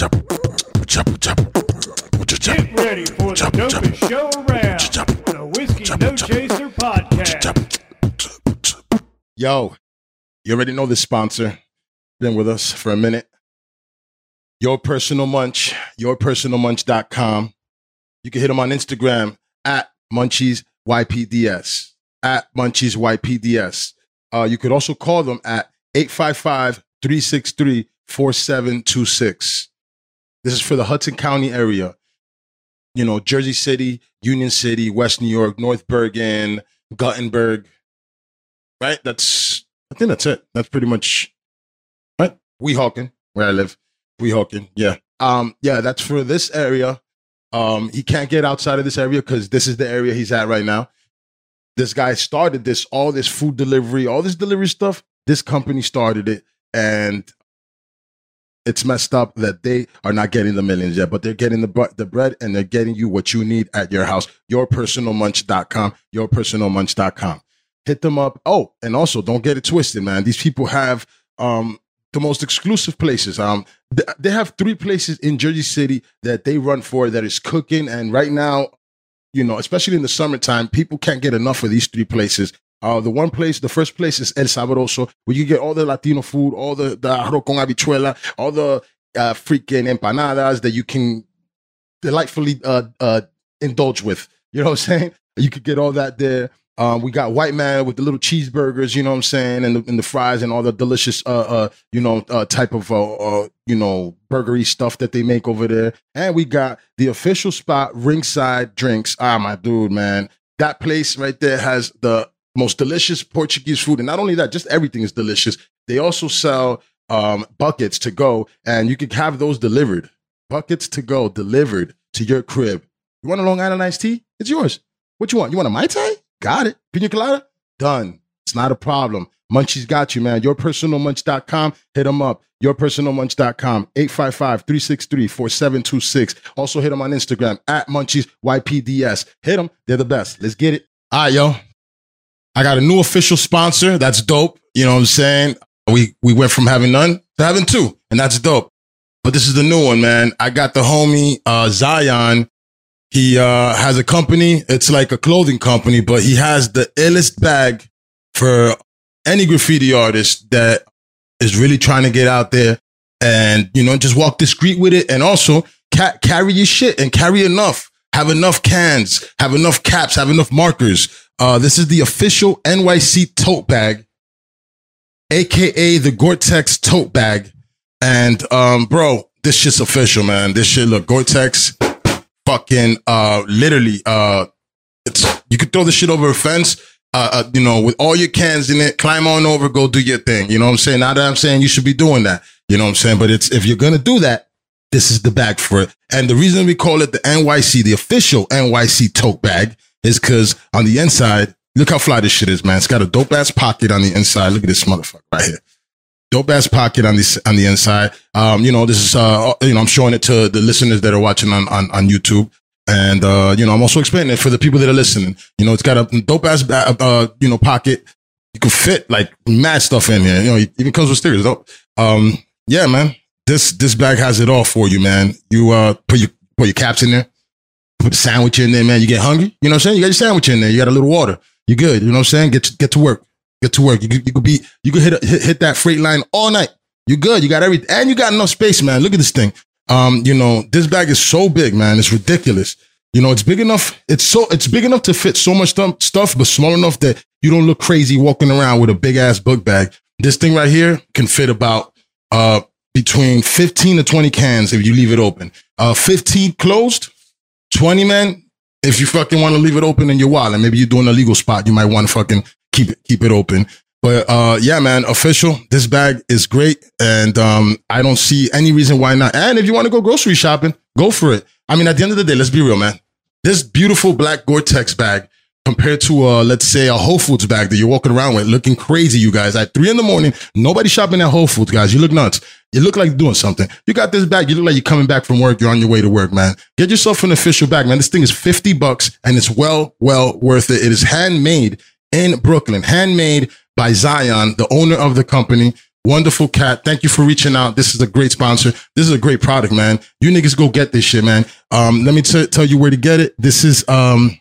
Get ready for the dopest show around. The Whiskey No Chaser Podcast. Yo, you already know this sponsor. Been with us for a minute. Your Personal Munch, yourpersonalmunch.com. You can hit them on Instagram at MunchiesYPDS, at MunchiesYPDS. Uh, you could also call them at 855 363 4726. This is for the Hudson County area. You know, Jersey City, Union City, West New York, North Bergen, Guttenberg. Right? That's, I think that's it. That's pretty much, right? Weehawken, where I live. Weehawken, yeah. Um, yeah, that's for this area. Um, he can't get outside of this area because this is the area he's at right now. This guy started this, all this food delivery, all this delivery stuff. This company started it, and it's messed up that they are not getting the millions yet, but they're getting the the bread and they're getting you what you need at your house. Yourpersonalmunch.com, yourpersonalmunch.com. Hit them up. Oh, and also don't get it twisted, man. These people have um the most exclusive places. Um, th- they have three places in Jersey City that they run for that is cooking, and right now, you know, especially in the summertime, people can't get enough of these three places. Uh, the one place, the first place is El Sabroso, where you get all the Latino food, all the, the arroz con habichuela, all the uh, freaking empanadas that you can delightfully uh, uh, indulge with. You know what I'm saying? You could get all that there. Um, we got White Manna with the little cheeseburgers, you know what I'm saying, and the, and the fries and all the delicious, uh, uh, you know, uh, type of, uh, uh, you know, burgery stuff that they make over there. And we got the official spot, Ringside Drinks. Ah, my dude, man, that place right there has the most delicious Portuguese food, and not only that, just everything is delicious. They also sell um, buckets to go, and you can have those delivered. Buckets to go delivered to your crib. You want a Long Island iced tea? It's yours. What you want? You want a Mai Tai? Got it. Pina colada? Done. It's not a problem. Munchies got you, man. Yourpersonalmunch.com. Hit them up. Yourpersonalmunch.com. 855-363-4726. Also hit them on Instagram at MunchiesYPDS. Hit them. They're the best. Let's get it. All right, yo. I got a new official sponsor. That's dope. You know what I'm saying? We we went from having none to having two, and that's dope. But this is the new one, man. I got the homie uh, Zion. He uh, has a company. It's like a clothing company, but he has the illest bag for any graffiti artist that is really trying to get out there and you know just walk the street with it, and also ca- carry your shit and carry enough. Have enough cans. Have enough caps. Have enough markers. Uh, this is the official NYC tote bag, aka the Gore-Tex tote bag. And um, bro, this shit's official, man. This shit look Gore-Tex, fucking uh, literally. Uh, it's you could throw the shit over a fence. Uh, uh, you know, with all your cans in it, climb on over, go do your thing. You know what I'm saying? Now that I'm saying you should be doing that. You know what I'm saying? But it's if you're gonna do that, this is the bag for it. And the reason we call it the NYC, the official NYC tote bag, is because on the inside, look how fly this shit is, man. It's got a dope ass pocket on the inside. Look at this motherfucker right here. Dope ass pocket on the on the inside. Um, you know, this is uh, you know, I'm showing it to the listeners that are watching on on, on YouTube. And uh, you know, I'm also explaining it for the people that are listening. You know, it's got a dope ass uh, you know, pocket. You can fit like mad stuff in here. You know, it even comes with stickers. Dope. Um, yeah, man. This this bag has it all for you, man. You uh put your put your caps in there, put a sandwich in there, man. You get hungry, you know what I'm saying? You got your sandwich in there, you got a little water. You good, you know what I'm saying? Get to, get to work. Get to work. You could, you could be you could hit, hit hit that freight line all night. You good. You got everything, and you got enough space, man. Look at this thing. Um, you know, this bag is so big, man. It's ridiculous. You know, it's big enough. It's so it's big enough to fit so much stuff, stuff, but small enough that you don't look crazy walking around with a big ass book bag. This thing right here can fit about uh between 15 to 20 cans if you leave it open. Uh 15 closed, 20 man. If you fucking want to leave it open in your wallet, maybe you're doing a legal spot, you might want to fucking keep it keep it open. But uh yeah, man, official. This bag is great. And um I don't see any reason why not. And if you want to go grocery shopping, go for it. I mean, at the end of the day, let's be real, man. This beautiful black Gore-Tex bag compared to uh let's say a Whole Foods bag that you're walking around with looking crazy, you guys. At three in the morning, nobody shopping at Whole Foods, guys. You look nuts. You look like doing something. You got this bag. You look like you're coming back from work. You're on your way to work, man. Get yourself an official bag, man. This thing is 50 bucks and it's well, well worth it. It is handmade in Brooklyn, handmade by Zion, the owner of the company. Wonderful cat. Thank you for reaching out. This is a great sponsor. This is a great product, man. You niggas go get this shit, man. Um, let me t- tell you where to get it. This is um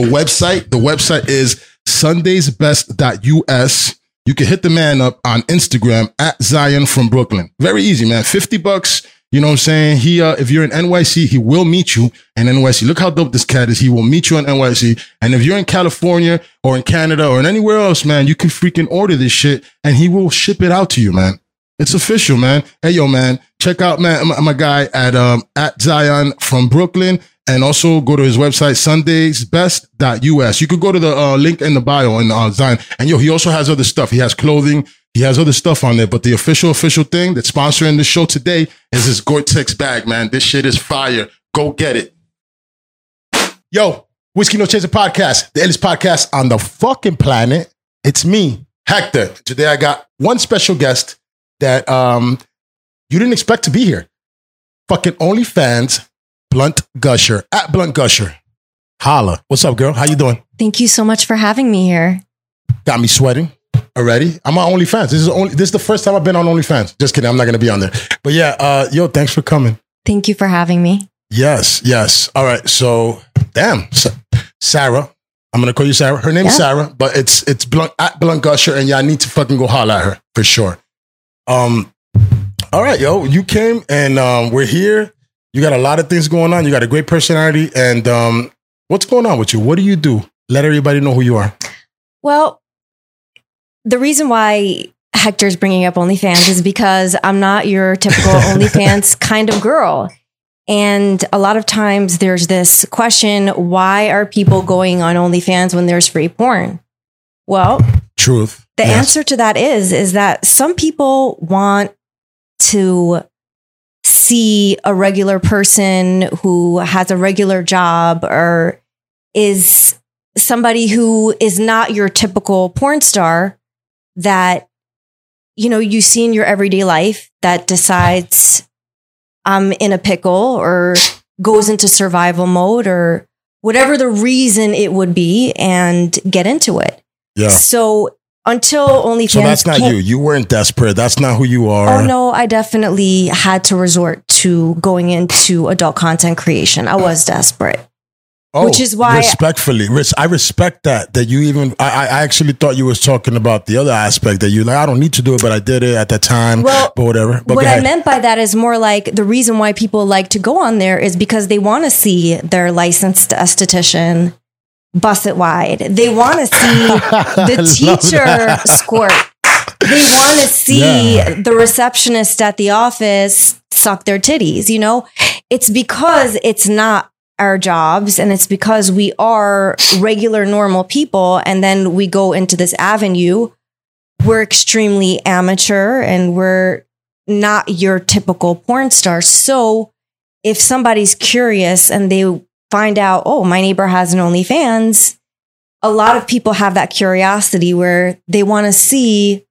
the website. The website is sundaysbest.us. You can hit the man up on Instagram at Zion from Brooklyn. Very easy, man. 50 bucks. You know what I'm saying? He, uh, if you're in NYC, he will meet you in NYC. Look how dope this cat is. He will meet you in NYC. And if you're in California or in Canada or in anywhere else, man, you can freaking order this shit and he will ship it out to you, man. It's official, man. Hey, yo, man, check out, man, my, my guy at, um, at Zion from Brooklyn and also go to his website, sundaysbest.us. You could go to the uh, link in the bio in uh, Zion. And yo, he also has other stuff. He has clothing. He has other stuff on there, but the official, official thing that's sponsoring the show today is his Gore-Tex bag, man. This shit is fire. Go get it. Yo, Whiskey No Chaser podcast, the illest podcast on the fucking planet. It's me, Hector. Today I got one special guest that um you didn't expect to be here. Fucking OnlyFans, Blunt Gusher at Blunt Gusher. Holla. What's up, girl? How you doing? Thank you so much for having me here. Got me sweating already. I'm on OnlyFans. This is only this is the first time I've been on OnlyFans. Just kidding. I'm not gonna be on there. But yeah, uh, yo, thanks for coming. Thank you for having me. Yes, yes. All right. So, damn, Sa- Sarah. I'm gonna call you Sarah. Her name's Yeah. Sarah, but it's it's blunt at blunt gusher, and y'all need to fucking go holla at her for sure. Um, all right, yo, you came and um, we're here. You got a lot of things going on. You got a great personality, and um, what's going on with you? What do you do? Let everybody know who you are. Well, the reason why Hector's bringing up OnlyFans is because I'm not your typical OnlyFans kind of girl. And a lot of times there's this question why are people going on OnlyFans when there's free porn? Well, Truth. the Yes. answer to that is is that some people want to see a regular person who has a regular job or is somebody who is not your typical porn star that you know you see in your everyday life that decides I'm in a pickle or goes into survival mode or whatever the reason it would be and get into it. Yeah. So until OnlyFans, So that's not came- you. You weren't desperate. That's not who you are. Oh no, I definitely had to resort to going into adult content creation. I was desperate. Oh, Which is why- respectfully, res- I respect that. That you even, I, I I actually thought you was talking about the other aspect that you like. I don't need to do it, but I did it at that time. Well, but whatever. But what I meant by that is more like the reason why people like to go on there is because they want to see their licensed esthetician bust it wide. They want to see the teacher squirt. They want to see Yeah. the receptionist at the office suck their titties. You know, it's because it's not our jobs and it's because we are regular, normal people. And then we go into this avenue. We're extremely amateur and we're not your typical porn star. So if somebody's curious and they find out, oh, my neighbor has an OnlyFans, a lot of people have that curiosity where they want to see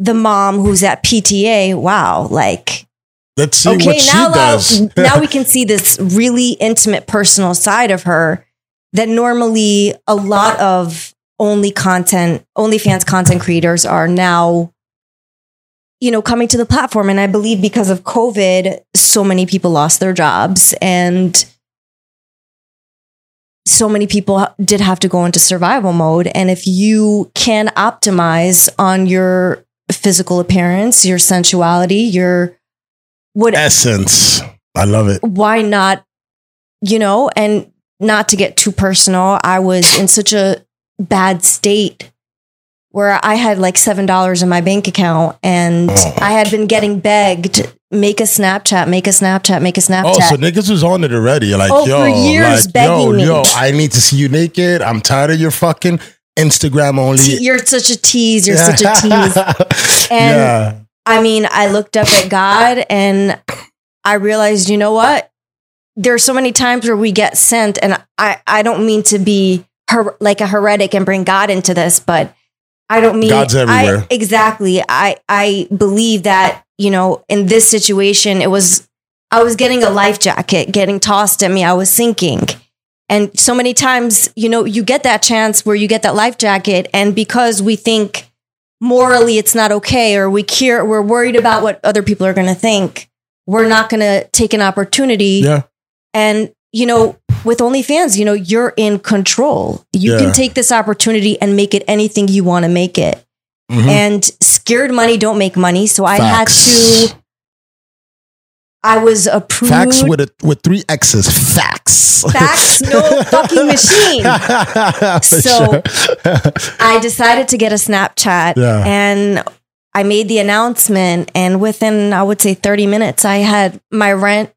the mom who's at PTA. Wow, like Let's see okay, what she now does. now we can see this really intimate personal side of her that normally a lot of only content, OnlyFans content creators are now, you know, coming to the platform. And I believe because of COVID, so many people lost their jobs and so many people did have to go into survival mode. And if you can optimize on your physical appearance, your sensuality, your what Essence. I love it. why not you know and not to get too personal i was in such a bad state where i had like seven dollars in my bank account and Oh. i had been getting begged make a snapchat make a snapchat make a snapchat Oh, so niggas was on it already. Like, Oh, yo, for years like, begging yo, me. yo, I need to see you naked. I'm tired of your fucking Instagram only. Te- you're such a tease you're such a tease And- yeah. I mean, I looked up at God and I realized, you know what? There are so many times where we get sent, and I, I don't mean to be her, like a heretic and bring God into this, but I don't mean God's I- everywhere. exactly. I I believe that you know in this situation, it was I was getting a life jacket getting tossed at me. I was sinking. And so many times, you know, you get that chance where you get that life jacket. And because we think morally it's not okay or we care we're worried about what other people are going to think we're not going to take an opportunity Yeah. and you know with OnlyFans you know you're in control you Yeah. can take this opportunity and make it anything you want to make it Mhm. and scared money don't make money so i Facts. had to i was approved Facts with a with three X's. Facts. Facts, no fucking machine. So- sure. I decided to get a Snapchat Yeah. and I made the announcement and within I would say 30 minutes I had my rent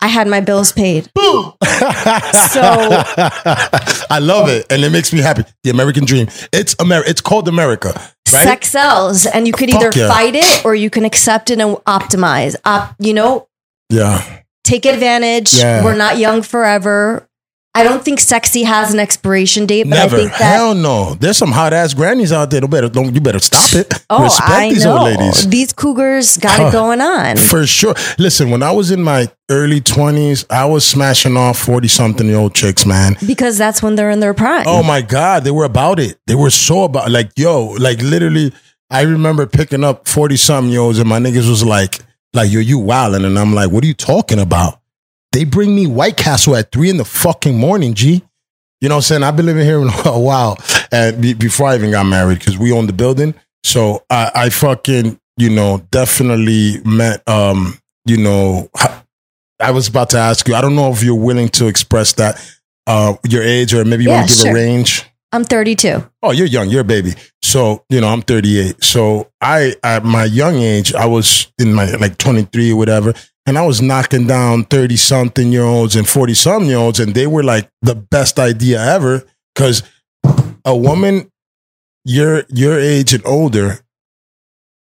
I had my bills paid. So I love it, and it makes me happy. The American dream. It's America. It's called America, right? Sex sells and you could either yeah. fight it or you can accept it and optimize. Op, you know, Yeah. take advantage. Yeah. We're not young forever. I don't think sexy has an expiration date, but Never. I think that Hell no. There's some hot ass grannies out there. Don't better. Don't you better stop it. Oh, Respect I these know. old ladies. These cougars got Huh. it going on. For sure. Listen, when I was in my early 20s, I was smashing off 40 something year old chicks, man. Because that's when they're in their prime. Oh my God, they were about it. They were so about like, yo, like literally, I remember picking up 40 something year olds and my niggas was like, like, yo, you wildin'. And I'm like, what are you talking about? They bring me White Castle at three in the fucking morning, G. You know what I'm saying? I've been living here for a while and be, before I even got married because we own the building. So I, I fucking, you know, definitely met, um, you know, I was about to ask you, I don't know if you're willing to express that, uh, your age or maybe you Yeah, want to give sure. a range. I'm 32. Oh, you're young. You're a baby. So, you know, I'm 38. So I, at my young age, I was in my like 23 or whatever. And I was knocking down 30 something year olds and 40 something year olds. And they were like the best idea ever. Cause a woman your, your age and older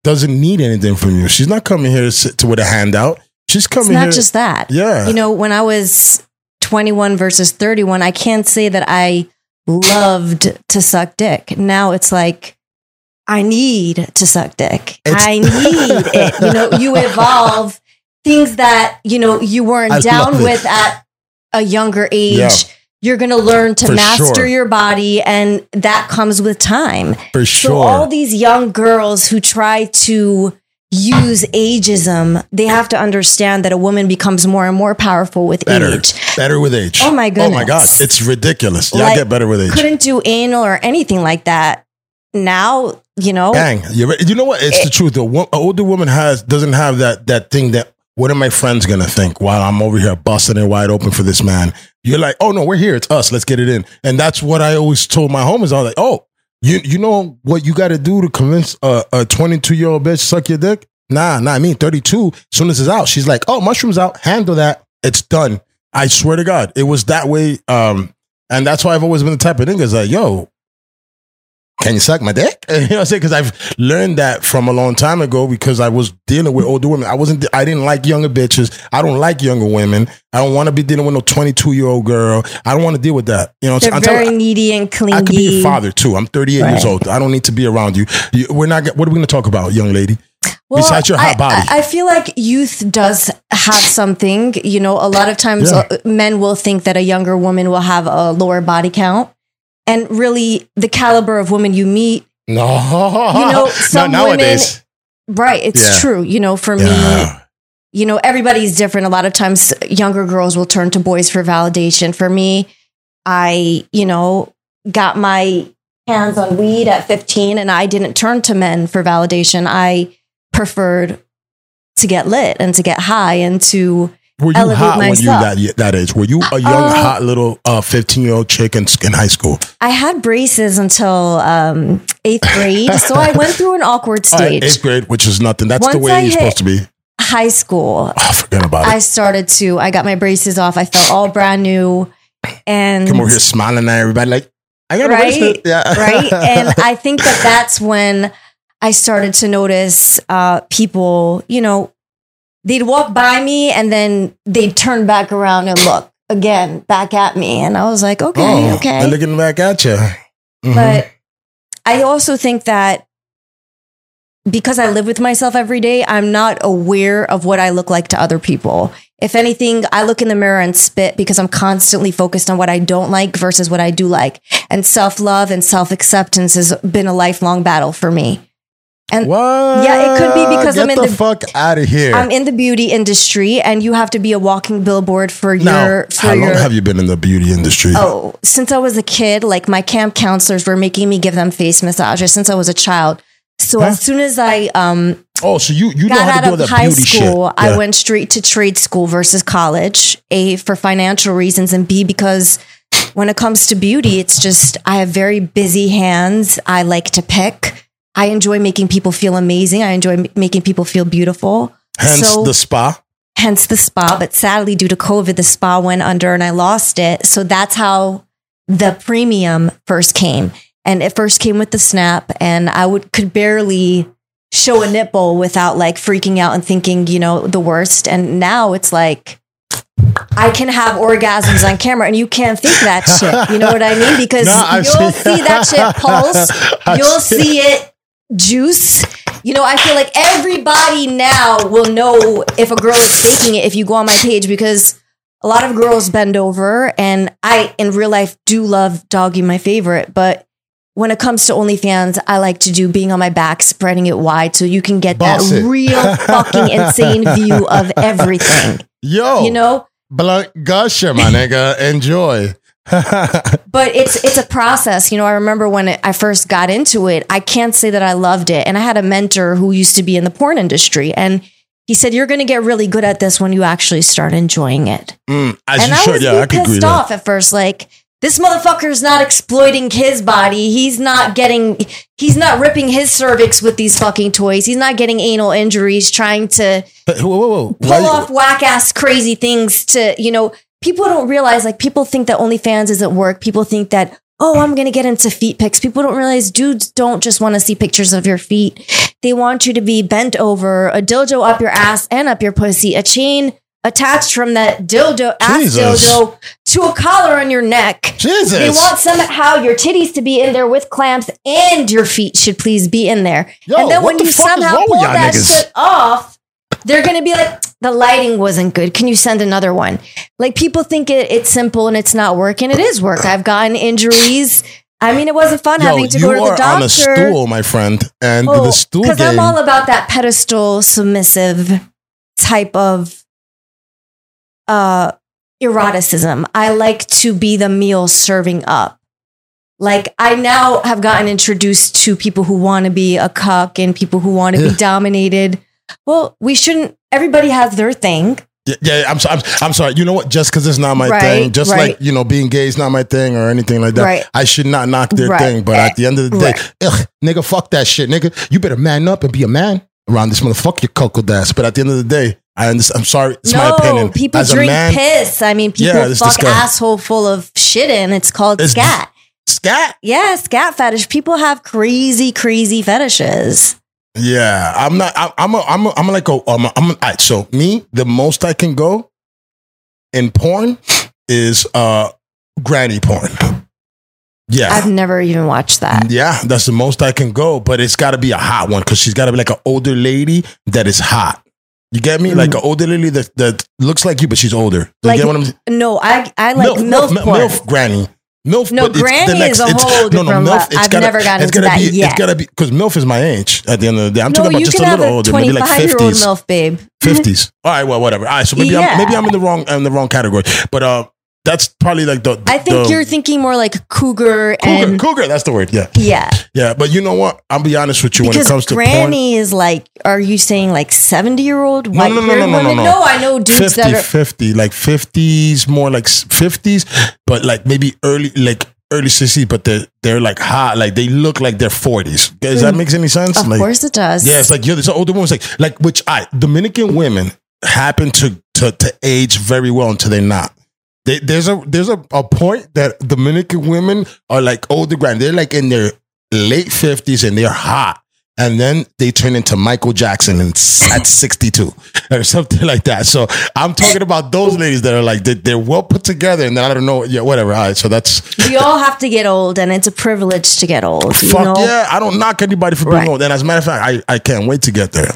doesn't need anything from you. She's not coming here to, sit to with a handout. She's coming It's not here. just that. yeah. You know, when I was 21 versus 31, I can't say that I loved to suck dick. Now it's like, I need to suck dick. It's- I need it. You know, you evolve things that, you know, you weren't I down with at a younger age. Yeah. You're going to learn to For master sure. your body, and that comes with time. for So sure. all these young girls who try to use ageism, they have to understand that a woman becomes more and more powerful with better. age. Better with age. Oh my goodness. Oh my God. It's ridiculous. Y'all Like, get better with age. Couldn't do anal or anything like that. Now, you know, Bang. You're right. You know what? It's Eh. the truth. The older woman has doesn't have that that thing that what are my friends gonna think while I'm over here busting it wide open for this man? You're like, oh no, we're here. It's us. Let's get it in. And that's what I always told my homies. I was like, oh, you you know what you got to do to convince a, a 22 year old bitch suck your dick? Nah, nah. I mean 32. As soon as it's out, she's like, oh, mushrooms out. Handle that. It's done. I swear to God, it was that way. Um, and that's why I've always been the type of niggas like, yo, can you suck my dick? You know what I'm saying? Because I've learned that from a long time ago because I was dealing with older women. I wasn't, I didn't like younger bitches. I don't like younger women. I don't want to be dealing with no 22 year old girl. I don't want to deal with that. You know what they're I'm saying? very I'm telling- needy and clingy. I could be your father too. I'm 38 years old. I don't need to be around you. you we're not, what are we going to talk about, young lady? Well, besides your hot I- body. I, I feel like youth does have something. You know, a lot of times Yeah. uh, men will think that a younger woman will have a lower body count. And really, the caliber of women you meet, No. You know, some nowadays. right? It's Yeah. true. You know, for me, you know, everybody's different. A lot of times younger girls will turn to boys for validation. For me, I, you know, got my hands on weed at 15 and I didn't turn to men for validation. I preferred to get lit and to get high and to Were you elevate hot when you that that age? Were you a young, Uh, hot little uh, 15 year old chick in, in high school? I had braces until um, eighth grade. so I went through an awkward right, stage. eighth grade, which is nothing. That's the way I you're supposed to be. High school, Oh, forget about it. I started to, I got my braces off. I felt all brand new. And Come over here smiling at everybody like, I got a Right, bracelet. Yeah. right? And I think that that's when I started to notice uh, people, you know, they'd walk by me and then they'd turn back around and look again back at me. And I was like, okay, oh, okay. They're looking back at you. Mm-hmm. But I also think that because I live with myself every day, I'm not aware of what I look like to other people. If anything, I look in the mirror and spit because I'm constantly focused on what I don't like versus what I do like. And self love and self acceptance has been a lifelong battle for me. And What? Yeah, it could be because Get I'm in the, the- fuck out of here. I'm in the beauty industry and you have to be a walking billboard for now, your for how long your have you been in the beauty industry? Oh, since I was a kid, like my camp counselors were making me give them face massages since I was a child. So Huh? as soon as I um, Oh, so you you know got how to out do of high beauty school, shit? I Yeah. went straight to trade school versus college. A for financial reasons, and B because when it comes to beauty, it's just I have very busy hands. I like to pick. I enjoy making people feel amazing. I enjoy m- making people feel beautiful. Hence so- the spa. hence the spa. But sadly, due to COVID, the spa went under and I lost it. So that's how the premium first came. And it first came with the snap, and I would could barely show a nipple without like freaking out and thinking, you know, the worst. And now it's like I can have orgasms on camera and you can't think that shit. You know what I mean? Because No, you'll seen- see that shit pulse. I've You'll see it juice. You know, I feel like everybody now will know if a girl is faking it if you go on my page because a lot of girls bend over and I in real life do love doggy my favorite, but when it comes to OnlyFans, I like to do being on my back, spreading it wide so you can get Boss that it. real fucking insane view of everything. Yo, You know? blunt gusher, my nigga. Enjoy. but it's it's a process you know i remember when it, i first got into it i can't say that i loved it and i had a mentor who used to be in the porn industry and he said you're going to get really good at this when you actually start enjoying it Mm, as and you i should. was Yeah, I being could agree. pissed That. off at first like this motherfucker's not exploiting his body he's not getting he's not ripping his cervix with these fucking toys he's not getting anal injuries trying to But whoa, whoa, whoa. pull Why off whack ass crazy things to, you know, people don't realize like people think that OnlyFans isn't work. People think that, oh, I'm going to get into feet pics. People don't realize dudes don't just want to see pictures of your feet. They want you to be bent over, a dildo up your ass and up your pussy, a chain attached from that dildo, ass Jesus. dildo to a collar on your neck. Jesus. They want somehow your titties to be in there with clamps and your feet should please be in there. Yo, and then when you somehow pull that niggas? shit off, they're gonna be like, the lighting wasn't good. Can you send another one? Like people think it, it's simple and it's not working. It is work. I've gotten injuries. I mean, it wasn't fun Yo, having to go to the are doctor. on a stool, my friend, and Oh, the stool because. I'm all about that pedestal submissive type of uh eroticism. I like to be the meal serving up. Like I now have gotten introduced to people who want to be a cuck and people who want to Yeah. be dominated. Well, we shouldn't everybody has their thing. Yeah, yeah, I'm, so- I'm, I'm sorry. You know what? Just because it's not my Right, thing, just right. like you know, being gay is not my thing or anything like that. Right. I should not knock their thing. But at the end of the day, ugh, nigga, fuck that shit, nigga. You better man up and be a man around this motherfucker, you cocoa ass. But at the end of the day, I understand. I'm sorry. It's my no, opinion. people As a drink man, piss. I mean, people Yeah, fuck asshole full of shit in. It's called It's- scat. scat. Yeah, scat fetish. People have crazy, crazy fetishes. Yeah, I'm not. I, I'm. A, I'm. A, I'm like a. I'm. A, I'm a, all right, so me, the most I can go in porn is uh granny porn. Yeah. I've never even watched that. Yeah, that's the most I can go, but it's got to be a hot one because she's got to be like an older lady that is hot. You get me? Like an older lady that, that looks like you, but she's older. You Like get what I'm No, I I like MILF, milf, MILF. MILF granny. MILF, No, but it's the granny next, is a whole no, no, different MILF, I've gotta- never gotten it's gotta that be, yet. It's gotta be because MILF is my age. At the end of the day, I'm no, talking about just a little a older, maybe like 25 year old fifties. milf babe. Fifties. All right, well, whatever. All right, so maybe Yeah. I'm maybe I'm in the wrong I'm in the wrong category, but uh, that's probably like the. I think the- you're thinking more like cougar, cougar. and cougar, that's the word. Yeah, yeah, yeah. But you know what? I'll be honest with you when it because comes to porn. granny is like. Are you saying like 70 year old No, white no, no, no, no, no, women? no. I know dudes 50, that are. 50, like 50s, more like 50s, but like maybe early, like early 60s, but they're, they're like hot, like they look like they're 40s. Does that make any sense? Mm. Of like, course it does. Yeah, it's like, yo, this older woman's like, like, which I, Dominican women happen to, to, to age very well until they're not. They, there's a, there's a, a point that Dominican women are like older grand. They're like in their late 50s and they're hot. and then they turn into Michael Jackson and at 62 or something like that. So I'm talking about those ladies that are like they, they're well put together, and then I don't know, yeah, whatever. All right, so that's We all have to get old, and it's a privilege to get old. You fuck know? yeah. I don't knock anybody for being Right. old, and as a matter of fact, I I can't wait to get there.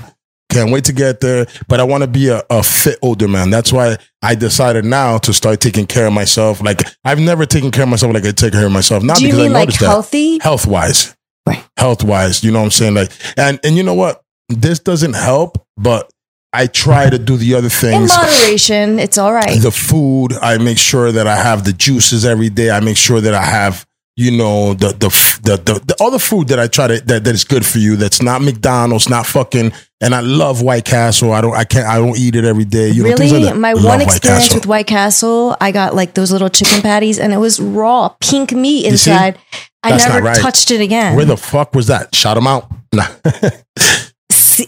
Can't wait to get there, but I want to be a, a fit older man. That's why I decided now to start taking care of myself. Like I've never taken care of myself like I take care of myself. Not Do you because mean I like noticed that healthy? health wise Right. health wise you know what i'm saying like and and you know what this doesn't help but i try to do the other things. In moderation, it's all right. the food i make sure that i have the juices every day i make sure that i have you know the the the, the, the all the food that i try to that, that is good for you that's not mcdonald's not fucking and i love white castle i don't i can't i don't eat it every day you know really? like. My Love one experience Castle. with White Castle, I got like those little chicken patties, and it was raw, pink meat inside. I never right. touched it again. where the fuck was that shot them out nah.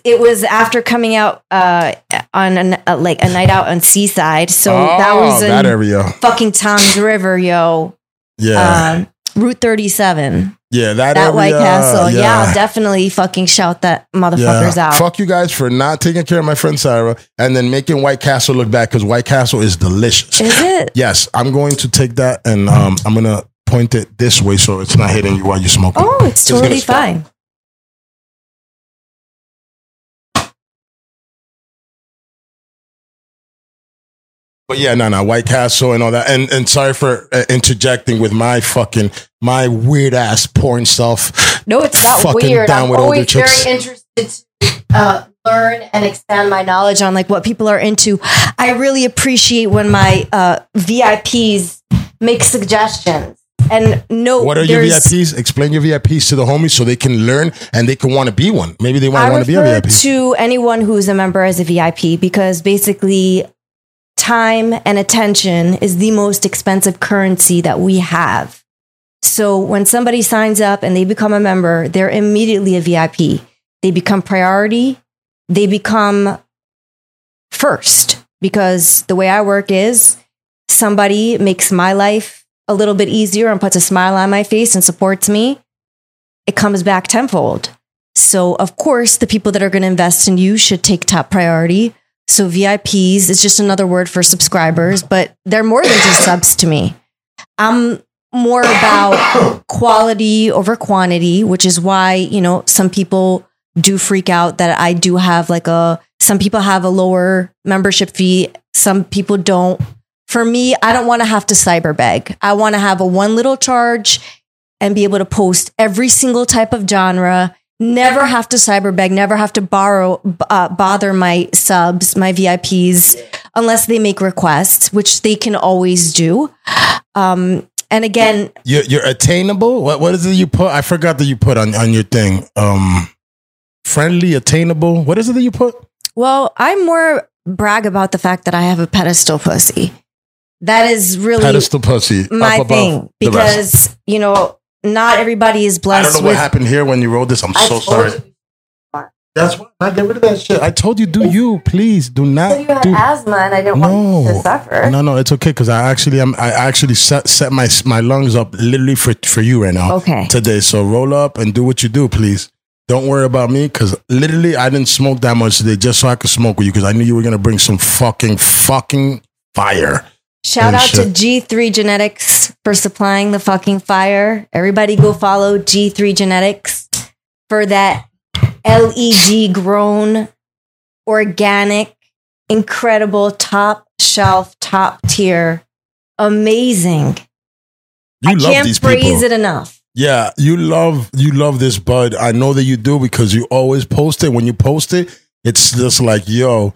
It was after coming out uh, on uh, like a night out on Seaside, so that was Oh, in that area fucking Tom's River, yo. yeah Um, Route 37, yeah that, that White Castle. Yeah. I'll definitely fucking shout that motherfuckers out. Fuck you guys for not taking care of my friend Sarah and then making White Castle look bad because White Castle is delicious. Is it? Yes, I'm going to take that and um, I'm gonna point it this way so it's not hitting you while you're smoking. Oh, it's It's totally fine. But yeah, no, no, White Castle and all that. And and sorry for uh, interjecting with my fucking my weird ass porn self. No, it's not Fucking weird. down I'm with older always chicks. very interested to uh, learn and expand my knowledge on like what people are into. I really appreciate when my uh, VIPs make suggestions. And no, What are your VIPs? Explain your VIPs to the homies so they can learn and they can want to be one. Maybe they want to be a VIP. to anyone who's a member as a VIP because basically time and attention is the most expensive currency that we have. So when somebody signs up and they become a member, they're immediately a VIP. They become priority. They become first because the way I work is somebody makes my life a little bit easier and puts a smile on my face and supports me. It comes back tenfold. So, of course, the people that are going to invest in you should take top priority. So, VIPs is just another word for subscribers, but they're more than just subs to me. I'm more about quality over quantity, which is why, you know, some people do freak out that I do have like a, some people have a lower membership fee, some people don't. For me, I don't want to have to cyber beg. I want to have a one little charge and be able to post every single type of genre never have to cyber beg never have to borrow uh, bother my subs my vips unless they make requests which they can always do um, and again You're, you're attainable. What what is it you put? I forgot that you put on on your thing. Um, friendly, attainable. What is it that you put? well i'm more brag about the fact that i have a pedestal pussy that is really Pedestal pussy. my thing because you know not everybody is I blessed don't know with what happened here when you wrote this. I'm I so sorry. you- That's why I get rid of that shit. I told you, do you please do not you had do. asthma and i didn't want you to suffer no, no, it's okay because I actually am. I actually set set my my lungs up literally for for you right now. okay today. So roll up and do what you do, please. Don't worry about me because literally I didn't smoke that much today just so I could smoke with you because I knew you were gonna bring some fucking fucking fire. Shout out to. G3 Genetics for supplying the fucking fire. Everybody go follow G3 Genetics for that LED grown, organic, incredible, top shelf, top tier, amazing. You I love can't these praise people. it enough. Yeah, you love you love this bud. I know that you do because you always post it. When you post it, it's just like yo.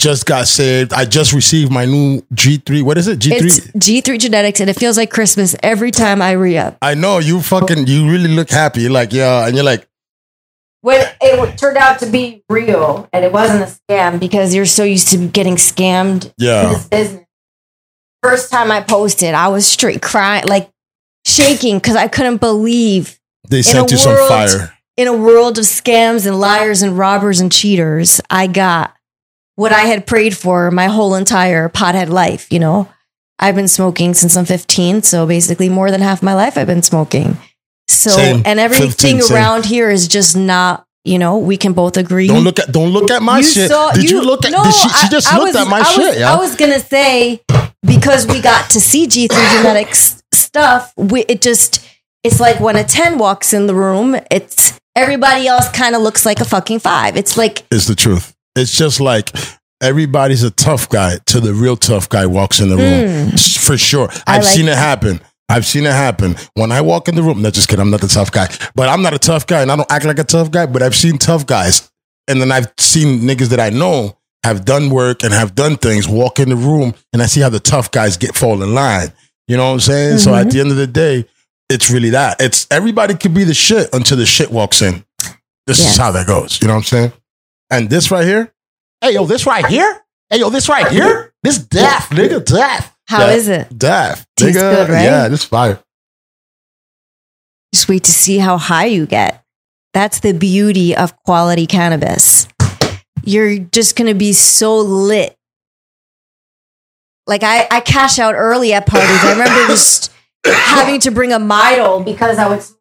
Just got saved. I just received my new G3. What is it? G3. It's G3 Genetics, and it feels like Christmas every time I re up. I know you fucking you really look happy. You're like, yeah, and you're like, when it turned out to be real and it wasn't a scam because you're so used to getting scammed yeah. this business. First time I posted, I was straight crying, like shaking because I couldn't believe They a sent you some fire. in a world of scams and liars and robbers and cheaters, I got what I had prayed for my whole entire pothead life. You know, I've been smoking since I'm 15. So basically, more than half my life, I've been smoking. So, Same. and everything 15, around here is just not, you know, we can both agree. Don't look at don't look at my You shit. saw- Did you, look at? No, did she, she I- just I looked was- at my I was, shit. Yeah. I was gonna say because we got to see G three genetics stuff. We, it just it's like when a ten walks in the room, it's everybody else kind of looks like a fucking five. It's like It's the truth. It's just like everybody's a tough guy till the real tough guy walks in the room. S- For sure. I've like seen it happen. I've seen it happen. When I walk in the room, no, just kidding. I'm not the tough guy. But I'm not a tough guy and I don't act like a tough guy, but I've seen tough guys. And then I've seen niggas that I know have done work and have done things walk in the room and I see how the tough guys get fall in line. You know what I'm saying? So Mm-hmm. at the end of the day, it's really that. It's everybody could be the shit until the shit walks in. This Yes. is how that goes. You know what I'm saying? And this right here, hey yo, this right here, hey yo, this right here, this death, nigga, death. how is it? Death, Tastes nigga. good, right? Yeah, this fire. Just wait to see how high you get. That's the beauty of quality cannabis. You're just gonna be so lit. Like I, I cash out early at parties. I remember just having to bring a Midol because I was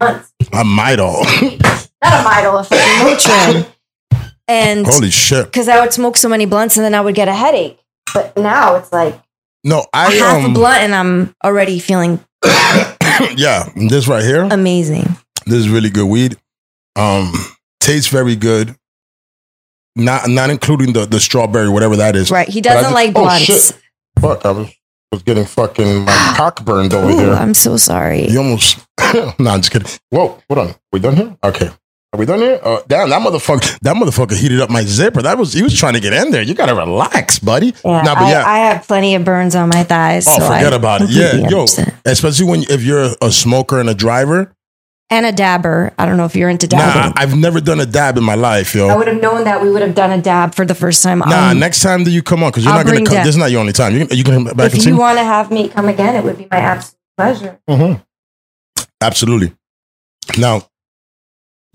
I might all. not a Midol, a fucking Motrin. And Holy shit. because I would smoke so many blunts and then I would get a headache. But now it's like No, I half a um blunt and I'm already feeling yeah, this right here, amazing. this is really good weed. Um tastes very good. Not not including the the strawberry, whatever that is. Right. He doesn't just- like oh, blunts. shit. Fuck, I was, was getting fucking my cock burned over Ooh, here. I'm so sorry. You almost. no, I'm just kidding. Whoa, hold on. We done here? Okay. Are we done here? Uh, damn, that motherfucker. That motherfucker heated up my zipper. That was he was trying to get in there. You gotta relax, buddy. Yeah, Nah, I, yeah. I have plenty of burns on my thighs. oh, so forget I about it. Yeah, yo. Especially when if you're a smoker and a driver. And a dabber. I don't know if you're into Nah, dabbing. I've never done a dab in my life, yo. I would have known that we would have done a dab for the first time. Nah, Um, next time that you come on, because you're I'll not gonna come. dab. This is not your only time. You can, you can come back if you want to have me come again, it would be my absolute pleasure. Mhm. Absolutely. Now,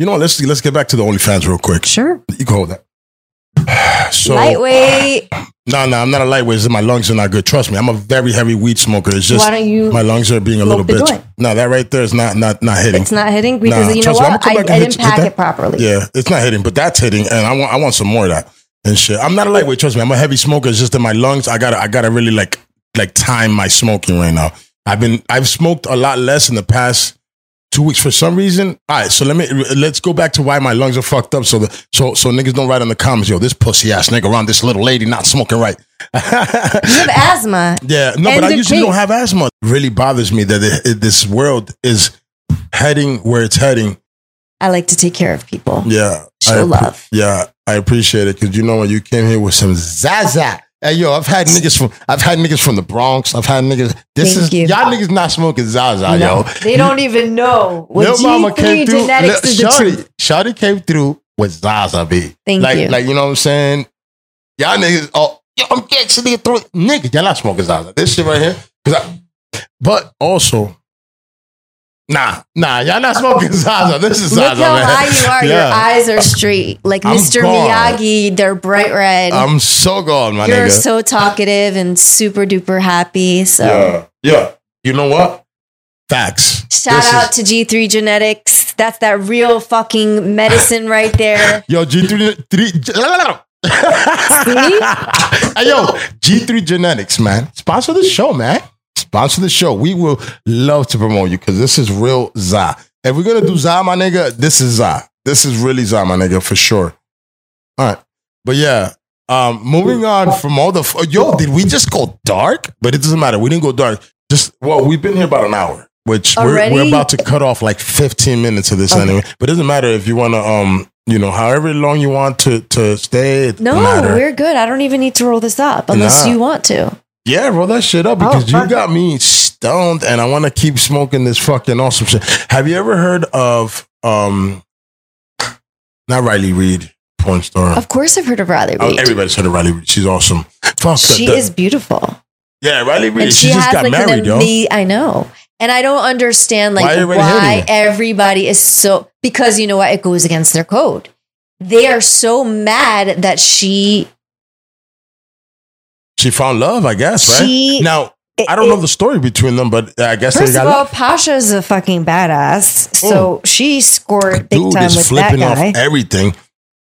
you know? Let's let's get back to the OnlyFans real quick. Sure. You can hold that. So Lightweight. No, no, I'm not a lightweight. It's my lungs are not good. Trust me, I'm a very heavy weed smoker. It's just Why don't you? my lungs are being a little bitch. No, that right there is not not not hitting. It's not hitting because Nah, you know trust me, what? I, I hit didn't hit pack that. it properly. yeah, it's not hitting, but that's hitting, and I want I want some more of that and shit. I'm not a lightweight. Trust me, I'm a heavy smoker. It's just in my lungs. I gotta I gotta really like like time my smoking right now. I've been I've smoked a lot less in the past two weeks for some reason. All right, so let me let's go back to why my lungs are fucked up. So the so so niggas don't write in the comments, yo, this pussy ass nigga around this little lady not smoking right. You have asthma. Yeah, no, And but I usually cake. don't have asthma. It really bothers me that it, it- this world is heading where it's heading. I like to take care of people. Yeah, Show I love. Yeah, I appreciate it because you know when you came here with some zaza. Hey yo, I've had niggas from I've had niggas from the Bronx. I've had niggas. This Thank is you. y'all niggas not smoking zaza, No, yo. they don't even know what Lil mama G3 came through. genetics Lil- is Shawty, truth. Shawty came through with Zaza, B. Thank like, you. Like, you know what I'm saying? Y'all niggas, oh, yo, I'm getting nigga through it. Nigga, y'all not smoking Zaza. This shit right here. 'Cause I, but also, nah, nah, y'all not smoking Zaza. This is Look how man. high you are. Your eyes are straight. Like I'm Mr. gone. Miyagi, they're bright red. I'm so gone, my You're nigga. so talkative and super duper happy. So yeah, yeah. You know what? Facts. shout This out is- to G3 Genetics. That's that real fucking medicine right there. Yo, G3 three, hey, yo, G3 Genetics, man. Sponsor the show, man. Sponsor the show. We will love to promote you because this is real za. If we're gonna do za, my nigga, this is za. This is really za, my nigga, for sure. All right. But yeah. Um, moving on from all the f- yo, did we just go dark? But it doesn't matter. We didn't go dark. Just well, we've been here about an hour, which we're, we're about to cut off like 15 minutes of this Okay. anyway. But it doesn't matter if you want to um you know, however long you want to to stay. No, matter. we're good. I don't even need to roll this up unless Nah. you want to. Yeah, roll that shit up Oh, because you got me stoned and I want to keep smoking this fucking awesome shit. Have you ever heard of um not Riley Reid, porn star? Of course, I've heard of Riley Reid. Oh, everybody's heard of Riley Reid. She's awesome. Fuck she the- is beautiful. Yeah, Riley Reid. and She, she, just got like married, yo. I know. And I don't understand like Why why, everybody is so because you know what it goes against their code. They are so mad that she She found love, I guess, right? She- now I don't know the story between them, but I guess First they of got all, Pasha's a fucking badass. So oh. she scored big dude time is with that flipping guy. off everything.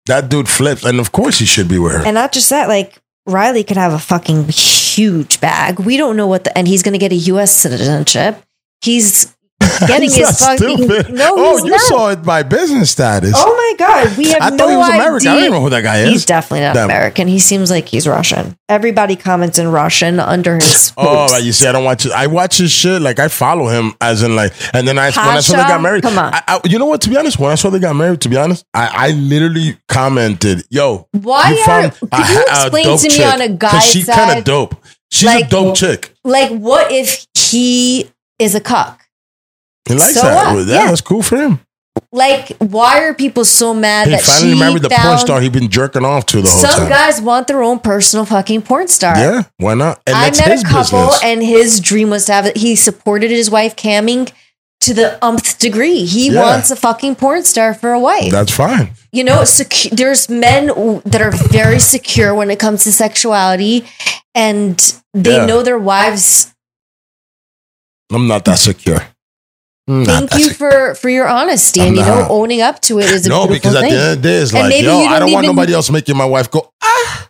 That dude flips, and of course he should be with her. And not just that, like Riley could have a fucking huge bag. We don't know what the and he's gonna get a US citizenship. He's getting He's his fucking stupid. No, oh, you not. saw it by business status. Oh my god, we have I no thought he was idea. American. I don't even know who that guy is. He's definitely not That- American. He seems like he's Russian. Everybody comments in Russian under his. Oh, right, you see, I don't watch it. I watch his shit. Like I follow him, as in like, and then I when I saw they Pasha? got married. Come on. I, I, you know what? To be honest, when I saw they got married, to be honest, I, I literally commented, "Yo, Why you are- could a you a explain dope to me chick." on a guy's She's kind of dope. She's a dope chick. like, what if he is a cuck? He likes So that. what? Well, yeah, Yeah. that's cool for him. Like, why are people so mad He that finally she married the porn star he'd been jerking off to the whole Some time. guys want their own personal fucking porn star. yeah, why not? And I that's met a couple, business. and his dream was to have it. He supported his wife camming to the umpth degree. He Yeah. wants a fucking porn star for a wife. that's fine. you know, secu- there's men w- that are very secure when it comes to sexuality, and they Yeah. know their wives. I'm not that secure. I'm Thank you for for your honesty, I'm and you know, owning up to it is a No, beautiful because at thing. the end of the day, it's like, yo, I don't want even- nobody else making my wife go, ah.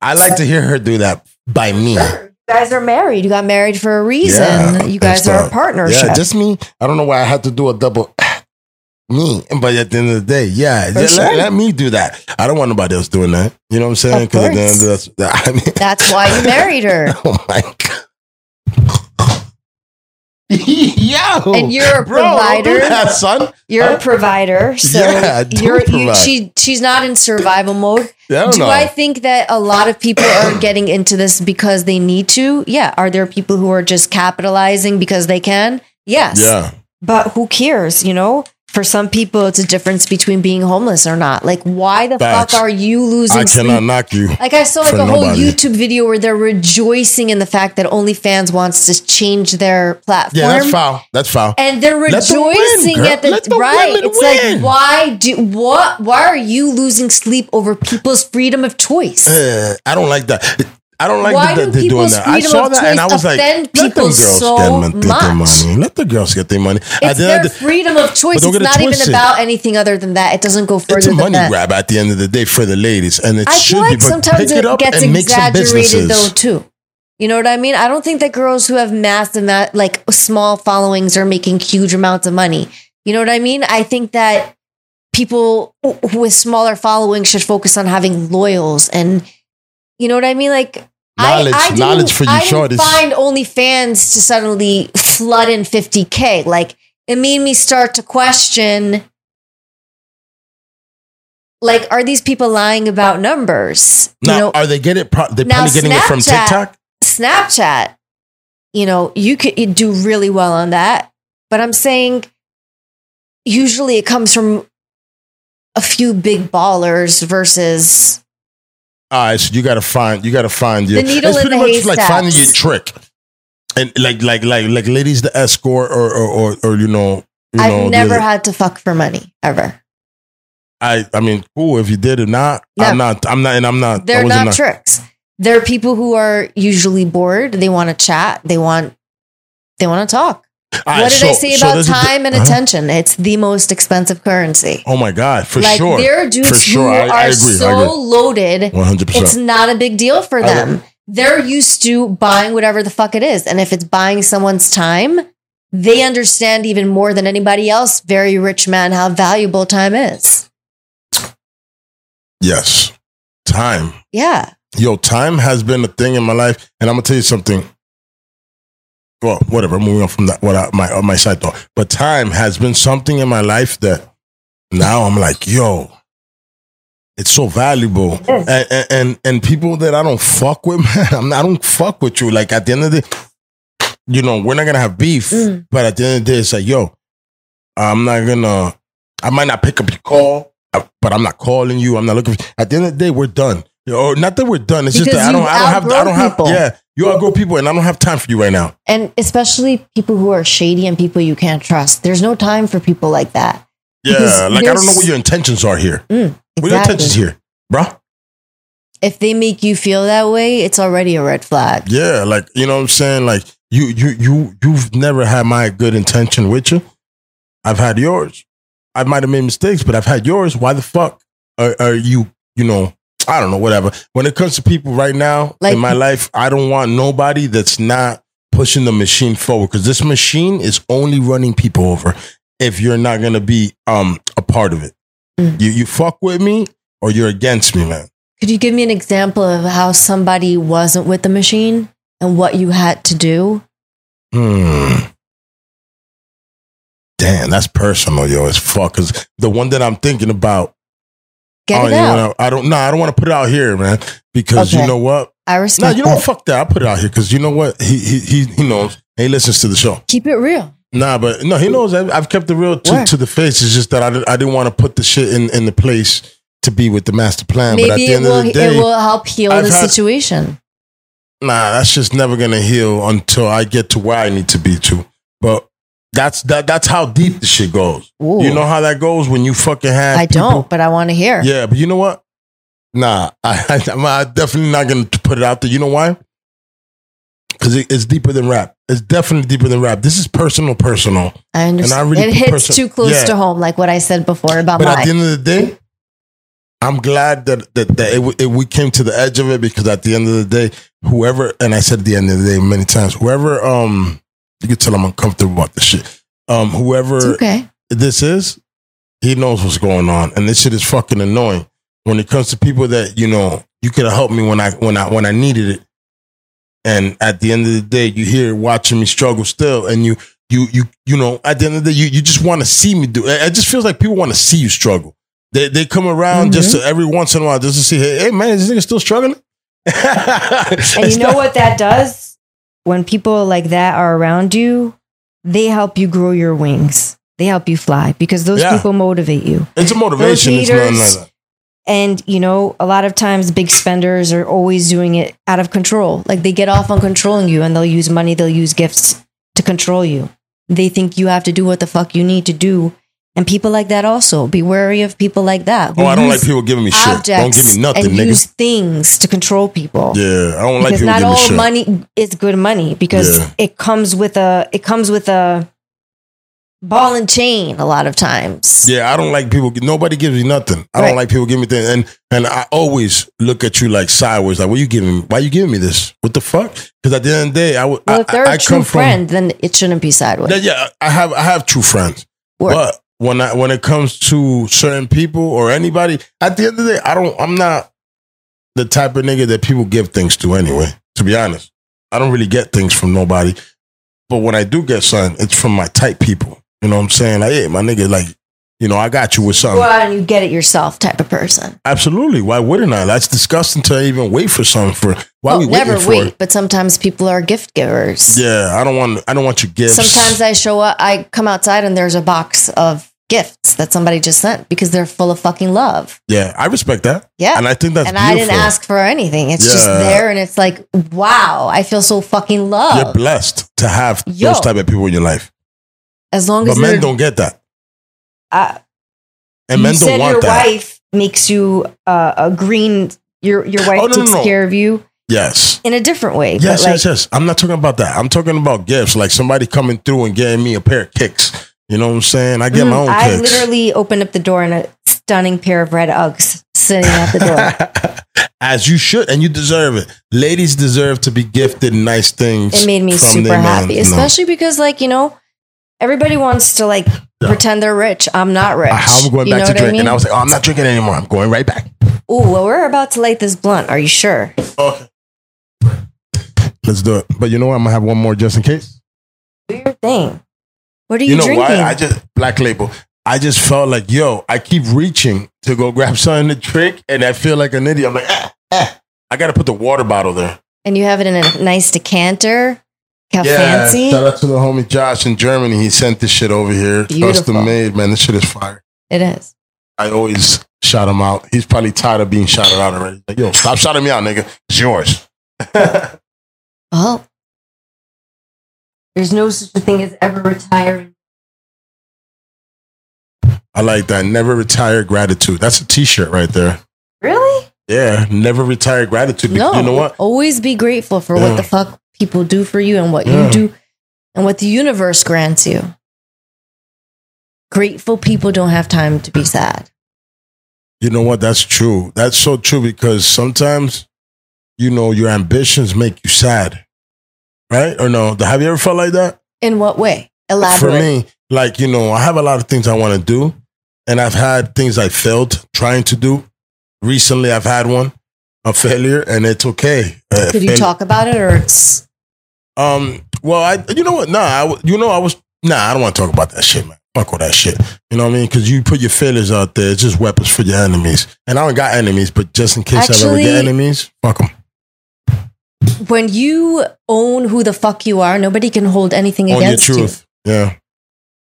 I like to hear her do that by me. you guys are married. You got married for a reason. Yeah, you guys are a partnership. Yeah, just me. I don't know why I had to do a double me. But at the end of the day, yeah, just let, sure. let me do that. I don't want nobody else doing that. You know what I'm saying? Because at the end of course. the that's, I mean, That's why you married her. oh my god. Yo, And you're a bro, provider. that, son. You're a provider, so Yeah, you're you, she she's not in survival mode. I Do know. I think that a lot of people are getting into this because they need to? Yeah. Are there people who are just capitalizing because they can? Yes. yeah, But who cares? You know, for some people, it's a difference between being homeless or not. Like, why the Facts. fuck are you losing I cannot sleep? knock you. Like I saw like a whole. YouTube video where they're rejoicing in the fact that OnlyFans wants to change their platform. Yeah, that's foul. That's foul. And they're win, rejoicing girl. at the the right. It's win. like why do what? Why are you losing sleep over people's freedom of choice? Uh, I don't like that. I don't like Why that do they're doing that. I saw that and I was like, let people girls so get, get their money. Let the girls get their money. It's their the- freedom of choice. It's not even about anything other than that. It doesn't go further it's a money that. grab at the end of the day for the ladies, and it I should feel like be. Sometimes pick it, it gets and make exaggerated though too. You know what I mean? I don't think that girls who have massive, ma- like small followings are making huge amounts of money. You know what I mean? I think that people with smaller followings should focus on having loyals and you know what I mean? Like Knowledge- I, I knowledge for you I didn't shorties. find OnlyFans to suddenly flood in 50k. Like it made me start to question. Like, are these people lying about numbers? Now, you know, are they getting? Pro- they're probably getting it from TikTok. Snapchat, you know, you could do really well on that. But I'm saying usually it comes from a few big ballers versus All right, so you got to find. You got to find your. The needle it's pretty much like finding your trick, and like like like like ladies the escort or or or, or you know. You I've the never had to fuck for money ever. I I mean, cool. If you did or not, I'm not. I'm not, and I'm not. They're wasn't not tricks. They're people who are usually bored. They want to chat. They want they want to talk. Right, what did so- I say so about time and Uh-huh. attention? It's the most expensive currency. Oh my god, for like sure. there are dudes for sure. who I, are I agree. so loaded one hundred percent. it's not a big deal for them. They're used to buying whatever the fuck it is. And if it's buying someone's time, they understand even more than anybody else, very rich man, how valuable time is. Yes, time. Yeah. Yo, time has been a thing in my life, and I'm gonna tell you something. Well, whatever. Moving on from that, what I, my on my side thought, but time has been something in my life that now I'm like, yo, it's so valuable, and, and and people that I don't fuck with, man, I'm not, I don't fuck with you. Like at the end of the, day, you know, we're not gonna have beef, Mm. but at the end of the day, it's like, yo, I'm not gonna, I might not pick up your call, uh, but I'm not calling you. I'm not looking. For, at the end of the day, we're done. Or not that we're done. It's just that I don't, I don't have, I don't have, people. yeah, you are outgrow people, and I don't have time for you right now. And especially people who are shady and people you can't trust. There's no time for people like that. Yeah, like I don't know what your intentions are here. Mm, What are your intentions here, bro? if they make you feel that way, it's already a red flag. Yeah, like you know what I'm saying? Like you you you you've never had my good intention with you. I've had yours. I might have made mistakes, but I've had yours. Why the fuck are, are you, you know, I don't know, whatever. When it comes to people right now Like- in my life, I don't want nobody that's not pushing the machine forward because this machine is only running people over if you're not going to be um a part of it. Mm. You you fuck with me or you're against me, man. Could you give me an example of how somebody wasn't with the machine and what you had to do? Hmm. Damn, that's personal, yo. As fuck. Cause the one that I'm thinking about, Get I it don't even out. wanna, I don't. No, I don't want to put it out here, man. Because you know what? I No, respect you know what? Fuck that. I'll put it out here because you know what? He he he he knows. He listens to the show. Keep it real. Nah, but no, he knows. I've, I've kept it real to, to the face. It's just that I, I didn't want to put the shit in, in the place to be with the master plan. but at Maybe the it end will, of the day, it will help heal I've the had- situation. nah, that's just never gonna heal until I get to where I need to be to. But that's that. That's how deep the shit goes. Ooh. You know how that goes when you fucking have. I people- don't, but I want to hear. Yeah, but you know what? Nah, I, I, am definitely not gonna put it out there. You know why? Because it, it's deeper than rap. It's definitely deeper than rap. This is personal, personal. I understand. And I really it hits person- too close Yeah. to home, like what I said before about my. But at the end of the day, I'm glad that that, that it, it, we came to the edge of it because at the end of the day, whoever and I said at the end of the day many times, whoever um you can tell I'm uncomfortable about this shit. Um, whoever okay. this is, he knows what's going on, and this shit is fucking annoying. When it comes to people that you know, you could have helped me when I when I when I needed it, and at the end of the day, you here watching me struggle still, and you you you you know, at the end of the day, you, you just want to see me do. It It just feels like people want to see you struggle. They they come around just to every once in a while just to see, hey, hey man, is this nigga still struggling? And you know what that does? When people like that are around you, they help you grow your wings. They help you fly because those Yeah. people motivate you. It's a motivation. Nothing like. And, you know, a lot of times big spenders are always doing it out of control. Like they get off on controlling you and they'll use money, they'll use gifts to control you. They think you have to do what the fuck you need to do. And people like that also. Be wary of people like that. Oh, I don't like people giving me shit. Don't give me nothing, and nigga. use things to control people yeah, I don't like because people not giving me all shit. money is good money because Yeah. it comes with a it comes with a ball and chain a lot of times. Yeah, I don't like people. Nobody gives me nothing. I Right. don't like people giving me things, and and I always look at you like sideways, like, "What are you giving? me? Why you giving me this? What the fuck?" Because at the end of the day, I would. Well, if they're I a true come from- friend, then it shouldn't be sideways. Yeah, yeah, I have I have true friends, Word. but when I when it comes to certain people or anybody, at the end of the day, I don't. I'm not the type of nigga that people give things to anyway. To be honest, I don't really get things from nobody. But when I do get something, it's from my type people. You know what I'm saying? Like, hey, my nigga, like, you know, I got you with something. Go out and you get it yourself type of person. Absolutely. Why wouldn't I? That's disgusting to even wait for something for. Why Well, we never for wait, it? but sometimes people are gift givers. Yeah, I don't want. I don't want your gifts. Sometimes I show up, I come outside and there's a box of gifts that somebody just sent because they're full of fucking love. yeah, I respect that. Yeah. and I think that's and I didn't ask for anything. It's just there and it's like, wow, I feel so fucking loved. You're blessed to have Yo. those type of people in your life, as long but as men don't get that, uh, and men don't want that. your that. wife makes you uh, a green. Your your wife Oh, no, no, takes no. care of you Yes. in a different way. Yes, like, yes, yes. I'm not talking about that. I'm talking about gifts, like somebody coming through and getting me a pair of kicks. You know what I'm saying? I get my mm, own I kicks. literally opened up the door and a stunning pair of red Uggs sitting at the door. As you should, and you deserve it. Ladies deserve to be gifted nice things. it made me super man, happy, you know. especially because like you know everybody wants to like Yeah. pretend they're rich. I'm not rich. Uh, I'm going You back to what I drink, and? I was like, "Oh, I'm not drinking anymore. I'm going right back." Ooh, well, we're about to light this blunt. Are you sure? Okay. Let's do it. But you know what? I'm gonna have one more just in case. Do your thing. What are you, You know drinking? why? I just black label. I just felt like, yo, I keep reaching to go grab something to drink, and I feel like an idiot. I'm like, ah, ah. I gotta put the water bottle there. and you have it in a nice decanter. How Yeah. fancy. Shout out to the homie Josh in Germany. He sent this shit over here. Beautiful. Custom made, man. This shit is fire. It is. I always shout him out. He's probably tired of being shouted out already. Like, yo, stop shouting me out, nigga. It's yours. Well, there's no such a thing as ever retiring. I like that. Never retire gratitude. That's a t shirt right there. Really? Yeah, never retire gratitude no, you know what? Always be grateful for Yeah. what the fuck people do for you and what Yeah. you do and what the universe grants you. Grateful people don't have time to be sad. You know what? That's true. That's so true because sometimes, you know, your ambitions make you sad, right? Or no? Have you ever felt like that? In what way? Elaborate. For me, like you know, I have a lot of things I want to do, and I've had things I failed trying to do. Recently, I've had one, a failure, and it's okay. Uh, Could you fail- talk about it or it's Um. Well, I. You know what? Nah. I. You know, I was. Nah. I don't want to talk about that shit, man. Fuck all that shit. You know what I mean? Because you put your failures out there. It's just weapons for your enemies. And I don't got enemies, but just in case I ever get enemies, fuck them. When you own who the fuck you are, nobody can hold anything your against you. truth. Yeah.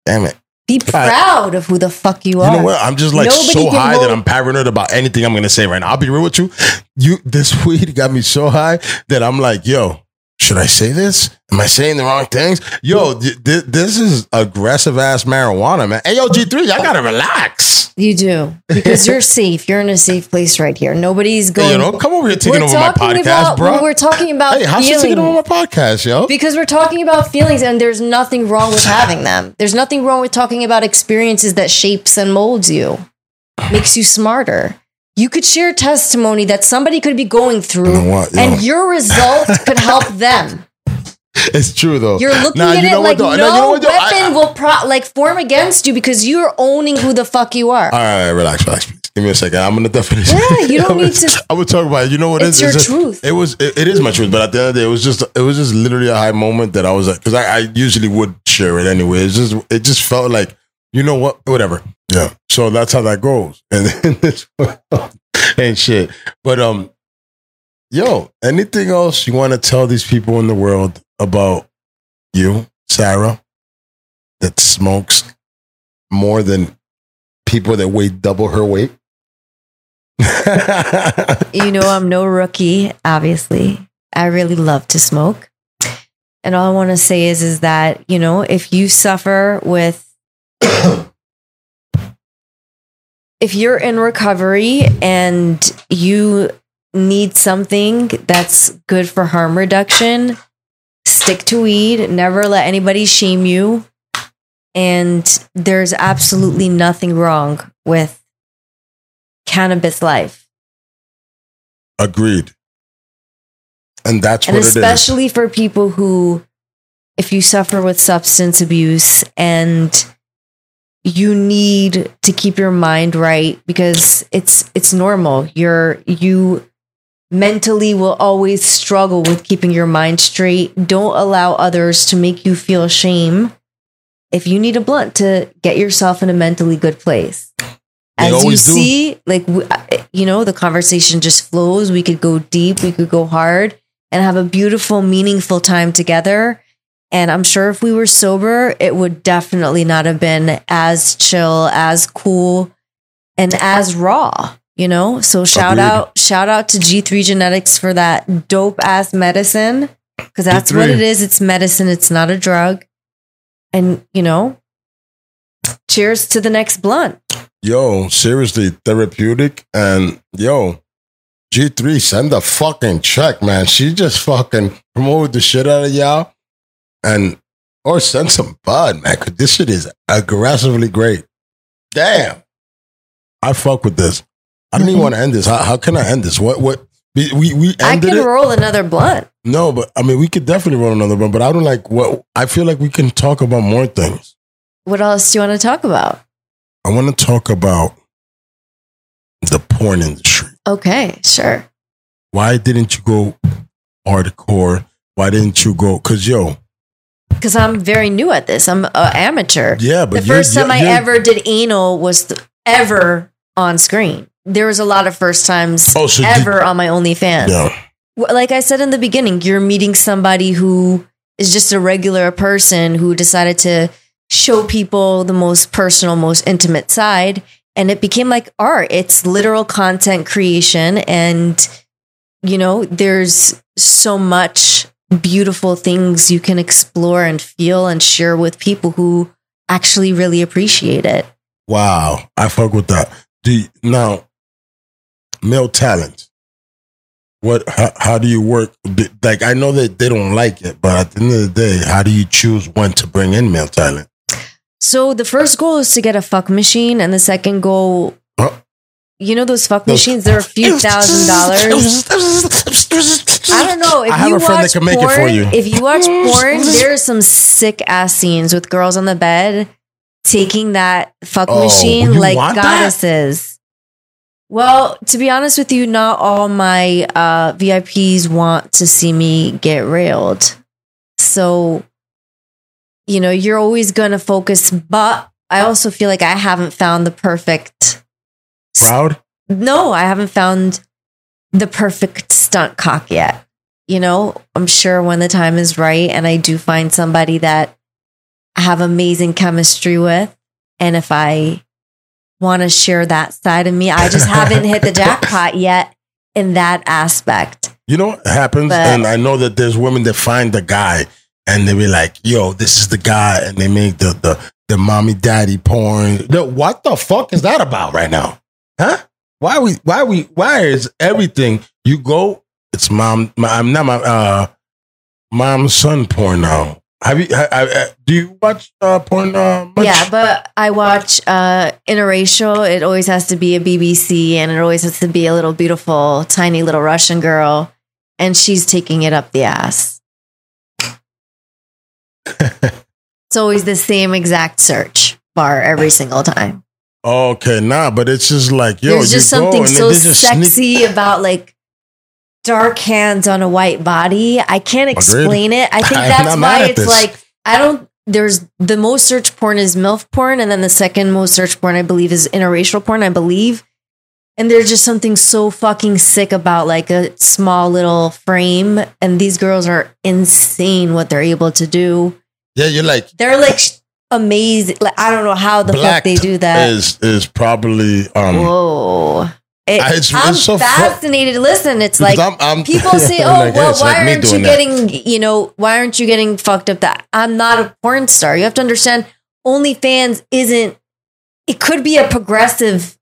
Damn it. Be proud of who the fuck you You are. You know what? I'm just like Nobody so high that I'm paranoid about anything I'm gonna say right now. I'll be real with you. You this weed got me so high that I'm like, yo, should I say this? Am I saying the wrong things? Yo, th- th- this is aggressive ass marijuana, man. Hey, yo, G3, y'all gotta relax. You do because you're safe. You're in a safe place right here. Nobody's going. Hey, you know, come over here taking we're over my podcast, about, bro. We're talking about hey, how's she feelings taking over my podcast, yo? because we're talking about feelings, and there's nothing wrong with having them. There's nothing wrong with talking about experiences that shapes and molds you, makes you smarter. You could share testimony that somebody could be going through, what, and your result could help them. It's true though. You're looking Nah, at you it like what, no Nah, you know what, though? I- weapon I- will pro- like form against you because you're owning who the fuck you are. All right, relax, relax. Please. Give me a second. I'm gonna definitely. Yeah, you don't need gonna- I would talk about it. You know what? It's your a- truth. It was. It, it is my truth. But at the end of the day, it was just. It was just literally a high moment that I was like, because I, I usually would share it anyway. It's just. It just felt like, you know what? Whatever. Yeah. So that's how that goes. And ain't shit. But um, yo, anything else you want to tell these people in the world about you, Sara, that smokes more than people that weigh double her weight? you know, I'm no rookie, obviously. I really love to smoke. And all I want to say is is that, you know, if you suffer with if you're in recovery and you need something that's good for harm reduction, stick to weed, never let anybody shame you. And there's absolutely nothing wrong with cannabis life. Agreed. And that's and what it is. especially for people who if you suffer with substance abuse and you need to keep your mind right because it's it's normal. You're you mentally will always struggle with keeping your mind straight. Don't allow others to make you feel shame if you need a blunt to get yourself in a mentally good place. As you do. see like you know the conversation just flows. We could go deep we could go hard and have a beautiful meaningful time together and i'm sure if we were sober it would definitely not have been as chill as cool and as raw you know so shout Agreed. out shout out to g3 genetics for that dope ass medicine because that's what G3. it is it's medicine it's not a drug and you know cheers to the next blunt Yo, seriously, therapeutic. And yo, G3, send a fucking check, man. She just fucking promoted the shit out of y'all. And, or send some bud, man, because this shit is aggressively great. Damn. I fuck with this. I don't even Mhm. want to end this. How, how can I end this? What, what? We, we, we i ended can it. roll another blunt No, but I mean, we could definitely roll another one, but I don't like what, I feel like we can talk about more things. what else do you want to talk about I want to talk about the porn industry. okay sure why didn't you go hardcore? Why didn't you go? Cause yo, because I'm very new at this. I'm an amateur. yeah, but the you're- 1st time I ever did anal was th- ever on screen. There was a lot of first times Oh, so did- ever on my OnlyFans. yeah, Like I said in the beginning, you're meeting somebody who is just a regular person who decided to show people the most personal, most intimate side. And it became like art. It's literal content creation. And, you know, there's so much beautiful things you can explore and feel and share with people who actually really appreciate it. wow, I fuck with that. Do you, now, male talent. What? How, how do you work? Like I know that they don't like it, but at the end of the day, how do you choose when to bring in male talent? So the first goal is to get a fuck machine, and the second goal, Huh? you know, those fuck Those- machines. They're a few thousand dollars. I don't know if I have you a friend that watch can make it porn. for you. If you watch porn, there are some sick ass scenes with girls on the bed taking that fuck Oh, machine like want that? goddesses. Well, to be honest with you, not all my uh, VIPs want to see me get railed. So, you know, you're always going to focus, but I also feel like I haven't found the perfect Proud? no, I haven't found the perfect stunt cock yet. You know, I'm sure when the time is right and I do find somebody that I have amazing chemistry with, and if I want to share that side of me, I just haven't hit the jackpot yet in that aspect. You know what happens? But- and I know that there's women that find the guy and they be like, yo, this is the guy. And they make the, the, the mommy daddy porn. No, what the fuck is that about right now? Huh? Why we, why we, why is everything you go, it's mom, I'm not my, uh, mom son porn now. Have you, I, I, do you watch uh, porn? Uh, much? Yeah, but I watch uh, interracial. It always has to be a BBC, and it always has to be a little beautiful, tiny little Russian girl, and she's taking it up the ass. it's always the same exact search bar every single time. Okay, nah, but it's just like, yo, There's just you go something and so they just sneak- sexy about like dark hands on a white body. I can't oh, explain it. I think that's why it's this. like I don't. There's the most search porn is MILF porn, and then the second most search porn I believe is interracial porn. I believe, and there's just something so fucking sick about like a small little frame, and these girls are insane what they're able to do. Yeah, you're like, They're like sh- amazing. Like I don't know how the fuck they do that. is is probably um Whoa. It, I- it's- I'm it's so fu- fascinated. Listen, it's like I'm, I'm- people say, "Oh, like, well, it's why like aren't you doing that. getting, you know, why aren't you getting fucked up?" That I'm not a porn star. You have to understand, OnlyFans isn't. It could be a progressive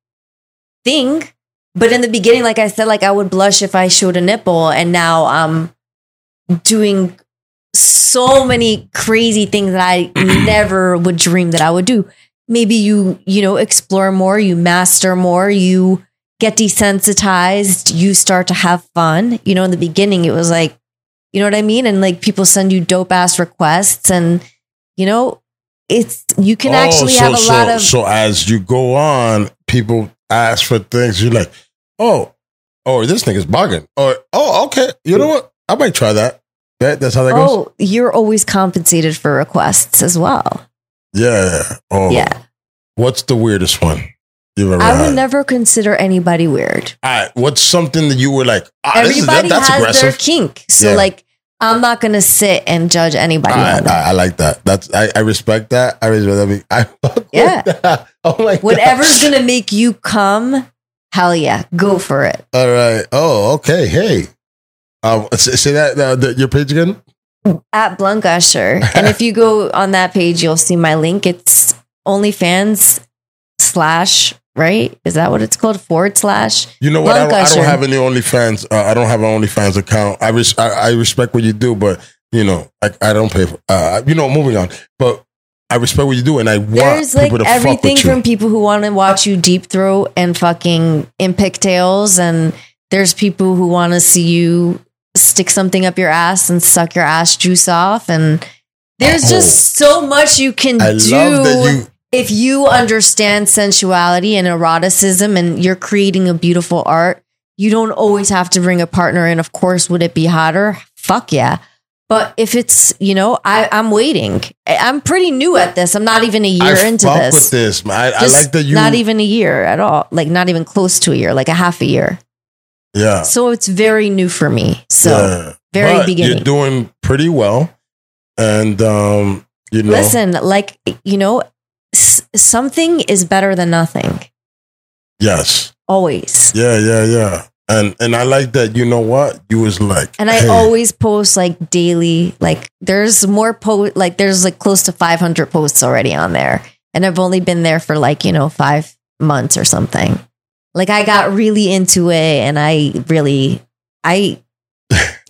thing, but in the beginning, like I said, like I would blush if I showed a nipple, and now I'm doing so many crazy things that I never would dream that I would do. Maybe you, you know, explore more, you master more, you get desensitized, you start to have fun. You know, in the beginning, it was like, you know what I mean? And like people send you dope ass requests, and you know, it's you can Oh, actually so, have a so, lot of So as you go on, people ask for things. You're like, oh, oh, this nigga's bugging. Or oh, okay, you know what? I might try that. That, that's how that goes. oh, you're always compensated for requests as well. Yeah. Oh, Yeah. What's the weirdest one you've ever I had? would never consider anybody weird. All right. What's something that you were like? Ah, that, Everybody that's has aggressive. their kink. So Yeah. like I'm not gonna sit and judge anybody. I, I like that. That's I, I respect that. I respect that. I, I fuck with Yeah. that. Oh my god. Whatever's gonna make you come, hell yeah, go for it. All right. Oh, okay. Hey. Um, say, say that uh, the, your page again. At Blunt Gusher. and if you go on that page, you'll see my link. It's OnlyFans slash, right? Is that what it's called? Forward slash. You know what? I don't, I don't have any OnlyFans. Uh, I don't have an OnlyFans account. I, res- I I respect what you do, but you know, I, I don't pay for. Uh, you know, moving on. But I respect what you do, and I want There's like everything from people who want to watch you deep throat and fucking in pigtails, and there's people who want to see you stick something up your ass and suck your ass juice off, and there's Oh. just so much you can I do you. if you understand sensuality and eroticism, and you're creating a beautiful art. You don't always have to bring a partner in. Of course, would it be hotter? Fuck yeah. But if it's, you know, I, I'm waiting. I'm pretty new at this. I'm not even a year I into this. with this. I, I like that you. not even a year at all. Like not even close to a year, like a half a year. Yeah. So it's very new for me. So yeah. very But beginning. You're doing pretty well, and um, you know, listen, like you know, s- something is better than nothing. yes, Always. yeah, yeah, yeah. And and I like that. You know what? You was like, And I hey, always post like daily. Like there's more post. Like there's like close to 500 posts already on there, and I've only been there for like you know five months or something. Like I got really into it and I really I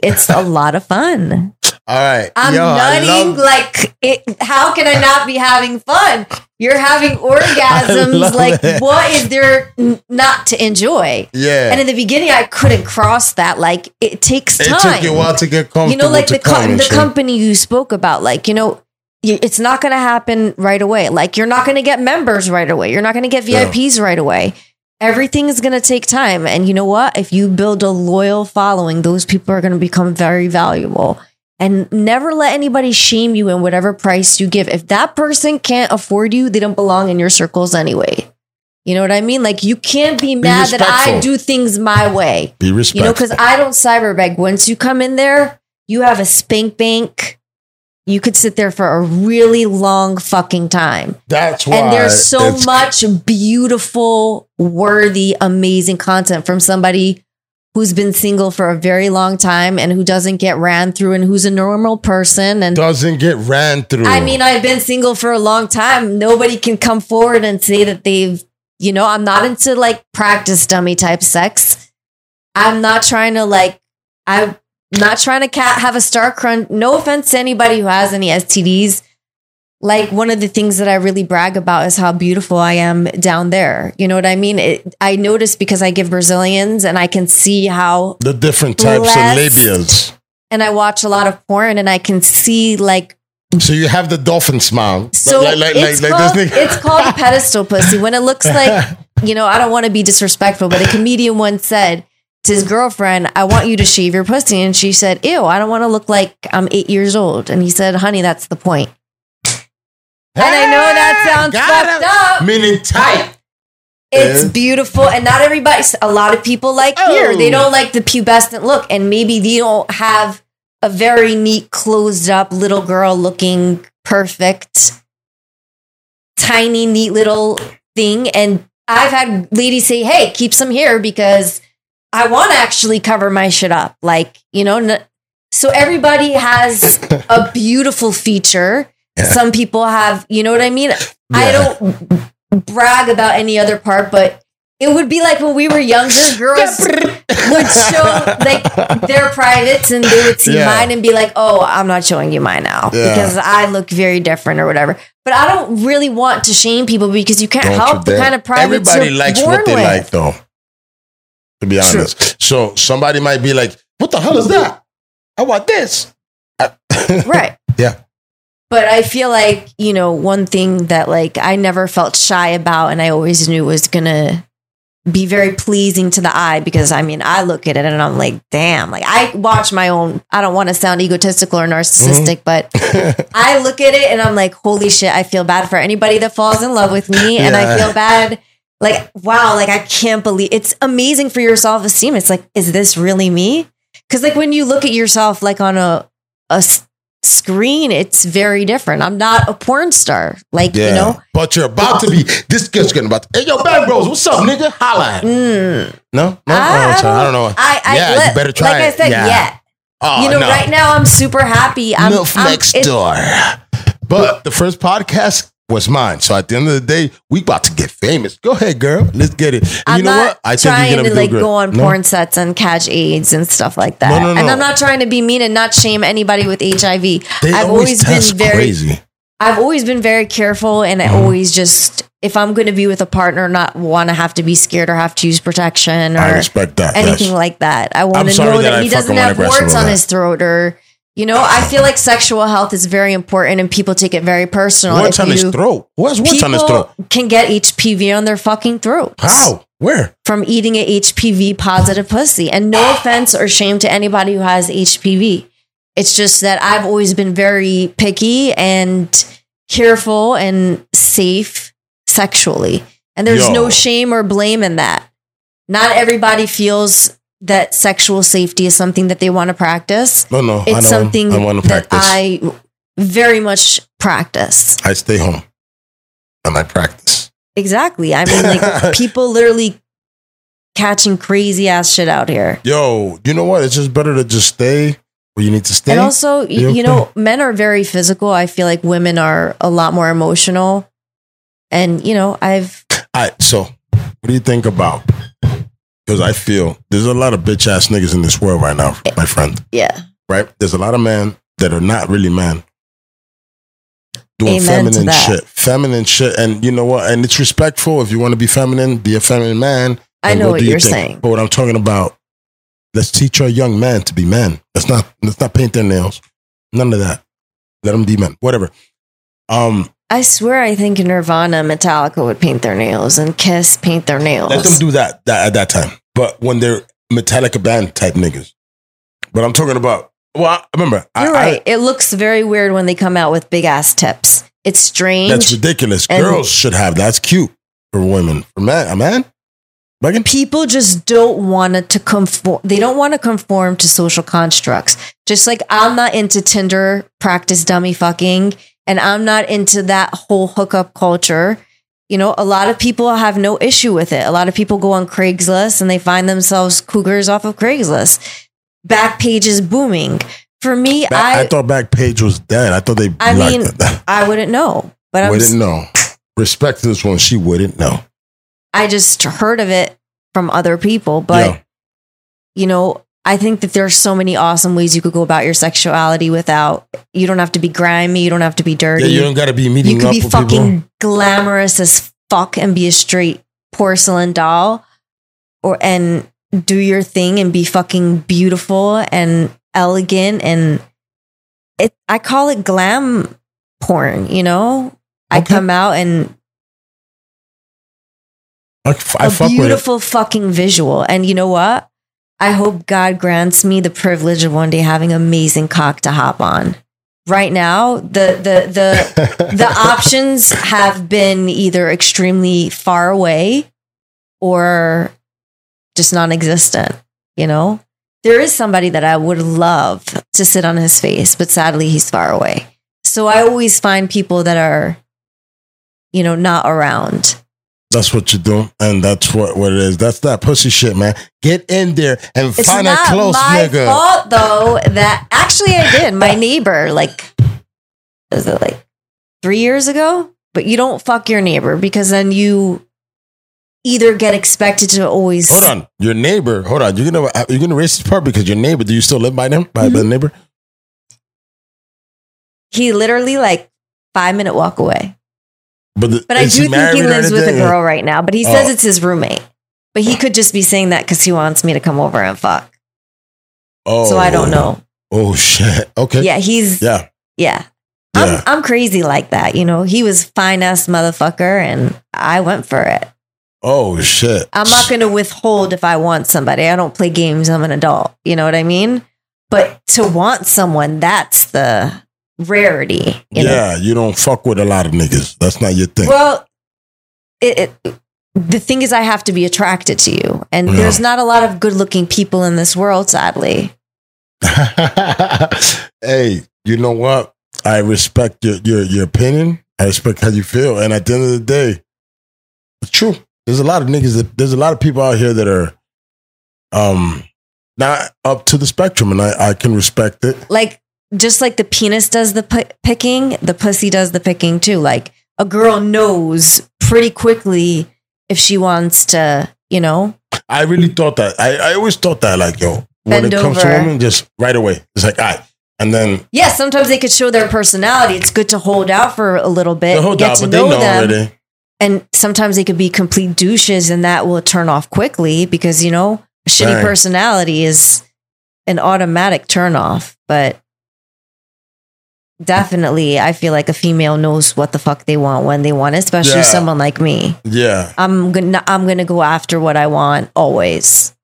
it's a lot of fun. All right. I'm Yo, nutting love- like it, how can I not be having fun? You're having orgasms. Like it. what is there n- not to enjoy? Yeah. And in the beginning, I couldn't cross that. Like it takes time. it took you a while to get comfortable. you know, like the co- come and the company you spoke about. Like you know, it's not going to happen right away. Like you're not going to get members right away. You're not going to get Yeah. VIPs right away. Everything is going to take time. And you know what? If you build a loyal following, those people are going to become very valuable. And never let anybody shame you in whatever price you give. If that person can't afford you, they don't belong in your circles anyway. You know what I mean? Like you can't be mad that I do things my way. Be respectful. You know, because I don't cyberbeg. Once you come in there, you have a spank bank. You could sit there for a really long fucking time. That's why. And there's so much beautiful, worthy, amazing content from somebody who's been single for a very long time and who doesn't get ran through and who's a normal person. And doesn't get ran through. I mean, I've been single for a long time. Nobody can come forward and say that they've, you know, I'm not into like practice dummy type sex. I'm not trying to like, I'm not trying to cat have a star crunch. No offense to anybody who has any STDs. Like one of the things that I really brag about is how beautiful I am down there. You know what I mean? It, I notice because I give Brazilians and I can see how the different types Blessed. of labias. and I watch a lot of porn and I can see like So you have the dolphin smile. So like, like, it's, like, called, like this nigga. it's called pedestal pussy. When it looks like, you know, I don't want to be disrespectful, but a comedian once said to his girlfriend, I want you to shave your pussy. And she said, Ew, I don't want to look like I'm eight years old. And he said, Honey, that's the point. And I know that sounds fucked it. up. Meaning tight. It's Yeah. beautiful. And not everybody, a lot of people like here, they Oh. don't like the pubescent look. And maybe they don't have a very neat, closed up little girl looking perfect, tiny, neat little thing. And I've had ladies say, hey, keep some here because I want to actually cover my shit up. Like, you know, n- so everybody has a beautiful feature. Some people have, you know what I mean? I don't brag about any other part, but it would be like when we were younger, girls would show like their privates and they would see Yeah. mine and be like, oh, I'm not showing you mine now Yeah. because I look very different or whatever. But I don't really want to shame people because you can't Don't help you the kind of privates Everybody you're likes born what they with. like, though. To be True. honest. So somebody might be like, what the hell is that? I want this. Right. Yeah. But I feel like, you know, one thing that like I never felt shy about and I always knew was gonna be very pleasing to the eye because I mean I look at it and I'm like, damn, like I watch my own I don't want to sound egotistical or narcissistic, but mm-hmm. I look at it and I'm like, holy shit, I feel bad for anybody that falls in love with me. And I feel bad. Like, wow, like I can't believe it's amazing for your self esteem. It's like, is this really me? Because like when you look at yourself like on a a s- screen, it's very different. I'm not a porn star. Like, Yeah. you know, But you're about to be. This girl's getting about to. Hey, yo, Bad Bros, what's up, nigga? Holla. mm, No? No? I, oh, sorry, I don't know. I, I Yeah, you better try Like I said, Yeah. yeah. Oh, you know, no. right now I'm super happy. I'm, I'm- next door. But the first podcast was mine. So at the end of the day, we about to get famous. Go ahead, girl. Let's get it. And I'm you know not what? I think trying you're gonna to like good. go on No? porn sets and catch AIDS and stuff like that. No, no, no. And. I'm not trying to be mean and not shame anybody with HIV. They I've always always been very crazy. I've always been very careful and Mm-hmm. I always just if I'm going to be with a partner not want to have to be scared or have to use protection or I respect that. anything yes. like that. I want to know that that, he doesn't have warts on that. his throat or you know, I feel like sexual health is very important and people take it very personal. Warts If on his throat. What's warts on his throat? can get HPV on their fucking throat. How? Where? from eating a HPV positive pussy. And no ah. offense or shame to anybody who has HPV. It's just that I've always been very picky and careful and safe sexually. And there's Yo. no shame or blame in that. Not everybody feels that sexual safety is something that they want to practice. No, no. I It's don't, something I want to practice. I, I very much practice. I stay home and I practice. Exactly. I mean, like people literally catching crazy ass shit out here. Yo, you know what? It's just better to just stay where you need to stay. And also, y- You you know, men are very physical. I feel like women are a lot more emotional. And, you know, I've, All right, so What do you think about? Because I feel there's a lot of bitch ass niggas in this world right now, my friend. Yeah. Right? There's a lot of men that are not really men. Doing Amen feminine shit. Feminine shit. And you know what? And it's respectful. If you want to be feminine, be a feminine man. I know go what you're saying. But what I'm talking about, let's teach our young men to be men. Let's not let's not paint their nails. None of that. Let them be men. Whatever. Um, I swear I think Nirvana Metallica would paint their nails and Kiss paint their nails. let them do that, that at that time. But when they're Metallica band type niggas. But I'm talking about. Well, I, remember, You're I- right. it looks very weird when they come out with big ass tips. It's strange. that's ridiculous. And- Girls should have. That's cute for women. For man, a man. Megan? people just don't want it to conform they don't want to conform to social constructs just like i'm not into tinder practice dummy fucking and i'm not into that whole hookup culture you know a lot of people have no issue with it a lot of people go on craigslist and they find themselves cougars off of craigslist Backpage is booming for me Back- I, i thought Backpage was dead. I thought they. I mean, it. i wouldn't know but i'm wouldn't know. Respect to this one. She wouldn't know. I just heard of it from other people, but Yeah. you know, I think that there's so many awesome ways you could go about your sexuality without you don't have to be grimy, you don't have to be dirty. Yeah, you don't got to be meeting you could be fucking people. glamorous as fuck and be a straight porcelain doll or and do your thing and be fucking beautiful and elegant and it I call it glam porn, you know? I come out and I, f- I a fuck with it. beautiful fucking visual. And you know what? I hope God grants me the privilege of one day having amazing cock to hop on. Right now, the the the the options have been either extremely far away or just non-existent, you know? There is somebody that I would love to sit on his face, but sadly he's far away. So I always find people that are you know, not around. That's what you do, and that's what, what it is. That's that pussy shit, man. Get in there and It's find a not close my nigga. fault though that actually I did. My neighbor, like, is it like three years ago? But you don't fuck your neighbor because then you either get expected to always. Hold on, your neighbor. Hold on, you're gonna you're gonna erase this part because your neighbor. Do you still live by them by the Mm-hmm. neighbor? He literally like five minute walk away. But the, But I do think he lives with a girl right now. But he says Oh. it's his roommate. But he oh. could just be saying that because he wants me to come over and fuck. Oh, So I don't oh. know. Oh shit. Okay. Yeah, he's Yeah. Yeah. Yeah. I'm I'm crazy like that, you know. He was fine ass motherfucker and I went for it. Oh shit. I'm not gonna withhold if I want somebody. I don't play games, I'm an adult. You know what I mean? But to want someone, that's the rarity. You know? yeah, you don't fuck with a lot of niggas. That's not your thing. Well, it, it the thing is I have to be attracted to you. And Yeah. there's not a lot of good looking people in this world, sadly. hey, you know what? I respect your, your your opinion. I respect how you feel. And at the end of the day, it's true. There's a lot of niggas that there's a lot of people out here that are um not up to the spectrum and I, I can respect it. like just like the penis does the pi picking, the pussy does the picking too. Like a girl knows pretty quickly if she wants to, you know, I really thought that. I, I always thought that like, yo, when Bend it comes to women, just right away. It's like, all right. And then yeah, sometimes they could show their personality. It's good to hold out for a little bit, whole get doubt, to but they know, know them, already. and sometimes they could be complete douches, and that will turn off quickly because you know a shitty Bang. personality is an automatic turn off. But definitely, I feel like a female knows what the fuck they want when they want, it, especially Yeah. someone like me. Yeah, I'm gonna I'm gonna go after what I want always.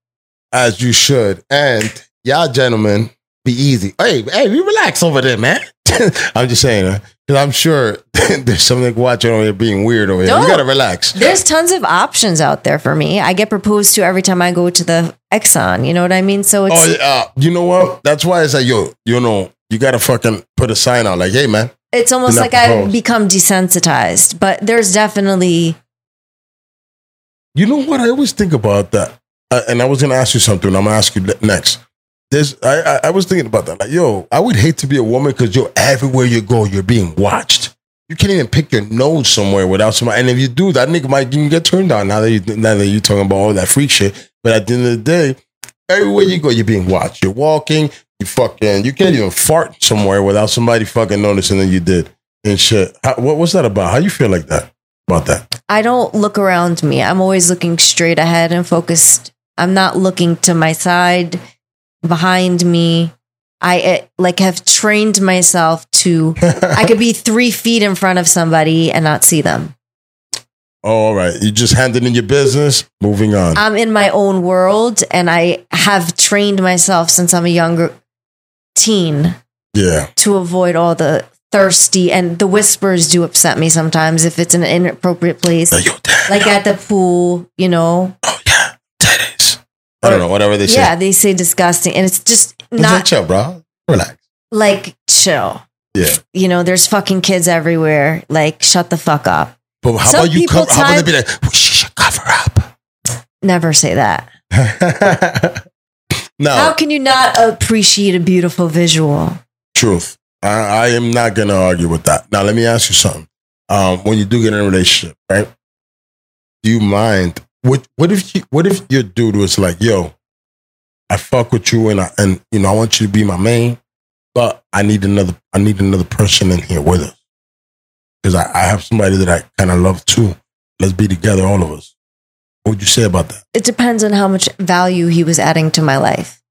as you should. And y'all gentlemen, be easy. Hey, hey, we relax over there, man. I'm just saying, because I'm sure there's something watching over here being weird over here. No. You gotta relax. There's tons of options out there for me. I get proposed to every time I go to the Exxon. You know what I mean? So oh, it's Oh, yeah. Uh, you know what? That's why it's like, yo, you know, you gotta fucking put a sign out like, hey, man. it's almost like I've become desensitized. But there's definitely You know what? I always think about that. Uh, and I was gonna ask you something. I'm gonna ask you next. There's, I, I, I was thinking about that. Like, yo, I would hate to be a woman because you're everywhere you go, you're being watched. you can't even pick your nose somewhere without somebody. And if you do, that nigga might even get turned on. Now that you now that you talking about all that freak shit. But at the end of the day, everywhere you go, you're being watched. You're walking. You fucking. You can't even fart somewhere without somebody fucking noticing that you did and shit. How, what was that about? How you feel like that about that? I don't look around me. I'm always looking straight ahead and focused. I'm not looking to my side, behind me. I eh, like have trained myself to. I could be three feet in front of somebody and not see them. Oh, all right. You just handed in your business. Moving on. I'm in my own world, and I have trained myself since I'm a younger teen yeah. to avoid all the thirsty and the whispers do upset me sometimes if it's in an inappropriate place, Like, like at the pool. You know, Oh yeah, titties. I don't know. Whatever they say. yeah, they say disgusting, and it's just It's not chill, bro. Relax. like chill. Yeah. You know, there's fucking kids everywhere. Like, shut the fuck up. But how Some about you? How about they be like, should cover up. Never say that. no, How can you not appreciate a beautiful visual? truth. I, I am not going to argue with that. Now, let me ask you something. Um, when you do get in a relationship, right? Do you mind? What What if you, What if your dude was like, "Yo, I fuck with you, and I, and you know, I want you to be my main, but I need another. I need another person in here with us because I, I have somebody that I kind of love too. Let's be together, all of us." What would you say about that? It depends on how much value he was adding to my life.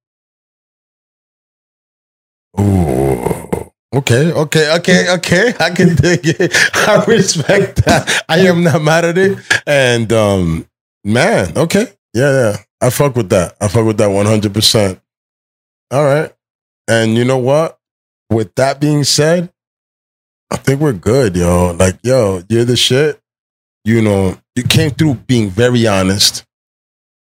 Ooh. Okay, okay, okay, okay. I can dig it. I respect that. I am not mad at it. And um, man, okay. Yeah, yeah. I fuck with that. I fuck with that 100%. All right. And you know what? With that being said, I think we're good, yo. Like, yo, you're the shit. You know, you came through being very honest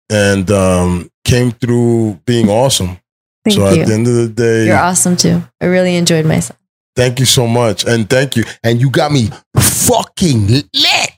and um came through being awesome. Thank so you. at the end of the day, You're awesome too. I really enjoyed myself. Thank you so much. And thank you. And you got me fucking lit.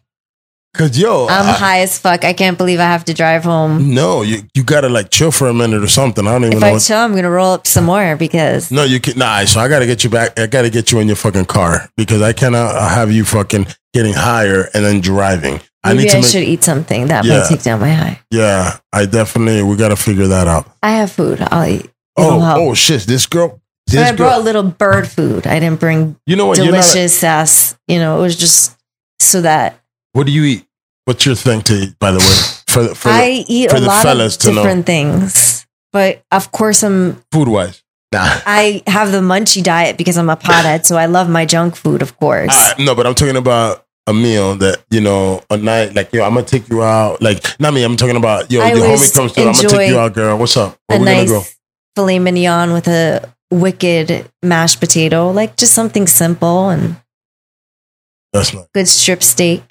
Cause yo, I'm I- high as fuck. I can't believe I have to drive home. no, you, you gotta like chill for a minute or something. I don't even If know. I What, chill, I'm gonna roll up some more because no, you can nah, so I gotta get you back. I gotta get you in your fucking car because I cannot uh, have you fucking getting higher and then driving. I maybe need I, to make, should eat something that Yeah. might take down my high. yeah, I definitely, we gotta figure that out. I have food. I'll eat. It'll Oh, help. oh shit, this girl, this I brought a little bird food. I didn't bring you know what, not, delicious ass. You know, it was just so that what do you eat? What's your thing to eat, by the way? For, the- for the, I eat for a the lot fellas of to know. different things. But of course, I'm. food wise. Nah. I have the munchie diet because I'm a pothead, so I love my junk food, of course. Uh, no, but I'm talking about a meal that you know a night like yo, I'm gonna take you out. Like not me. I'm talking about yo, I your homie comes through. I'm gonna take you out, girl. What's up? Where a we nice gonna go? filet mignon with a wicked mashed potato, like just something simple and That's not. good strip steak.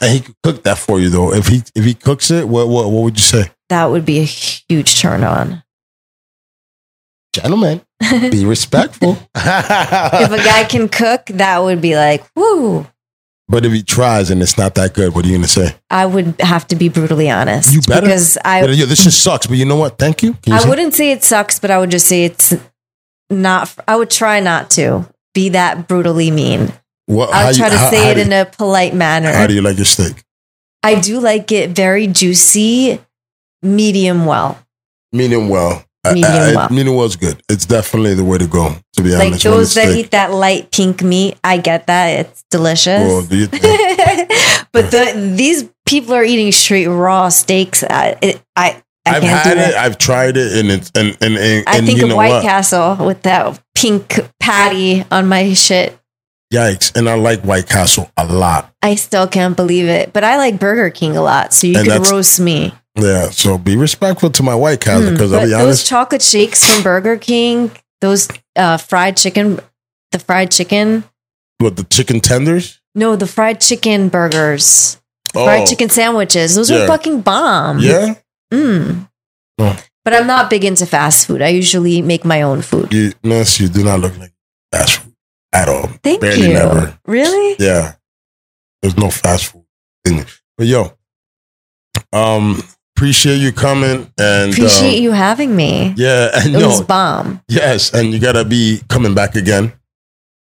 And he could cook that for you though. If he if he cooks it, what what what would you say, That would be a huge turn on. gentlemen? Be respectful. if a guy can cook, that would be like, whoo. but if he tries and it's not that good, what are you gonna say? I would have to be brutally honest. You better. Because I, yo, this just sucks. But you know what? Thank you. You I say- wouldn't say it sucks, but I would just say it's not, I would try not to be that brutally mean. What, I'll would you- try to how- say how it do in a polite manner. How do you like your steak? I do like it very juicy, medium well. Medium well. Medium I- I- well. Medium well's good. It's definitely the way to go. To be Like honest, like those that eat that light pink meat, I get that. It's delicious. Well, you think? but the, these people are eating straight raw steaks. I, it, I, I I've had it. it. I've tried it, and it's and and and, I think you of know White what? Castle with that pink patty on my shit. Yikes! And I like White Castle a lot. I still can't believe it. But I like Burger King a lot, so you And can that's- roast me. Yeah. So be respectful to my White Castle Hmm, because but I'll be those honest. chocolate shakes from Burger King, those uh, fried chicken, the fried chicken. What the chicken tenders? No, the fried chicken burgers, Oh, fried chicken sandwiches. Those Yeah. are fucking bomb. Yeah. Mm. Oh. But I'm not big into fast food. I usually make my own food. You, miss, you do not look like fast food at all. Thank Barely you. never. Really? Yeah. There's no fast food. But yo, um, appreciate you coming and Appreciate um, you having me. Yeah, and It was bomb. yes, and you gotta be coming back again.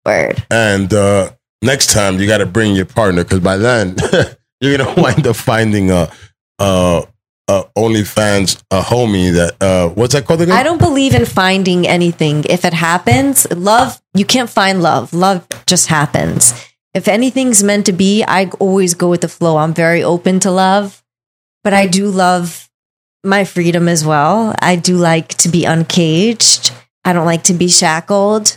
Word. And uh, next time you got to bring your partner because by then you're gonna wind up finding a, a, a OnlyFans a homie that uh, what's that called again? I don't believe in finding anything. If it happens, love, you can't find love. Love just happens. If anything's meant to be, I always go with the flow. I'm very open to love, but I do love my freedom as well. I do like to be uncaged. I don't like to be shackled.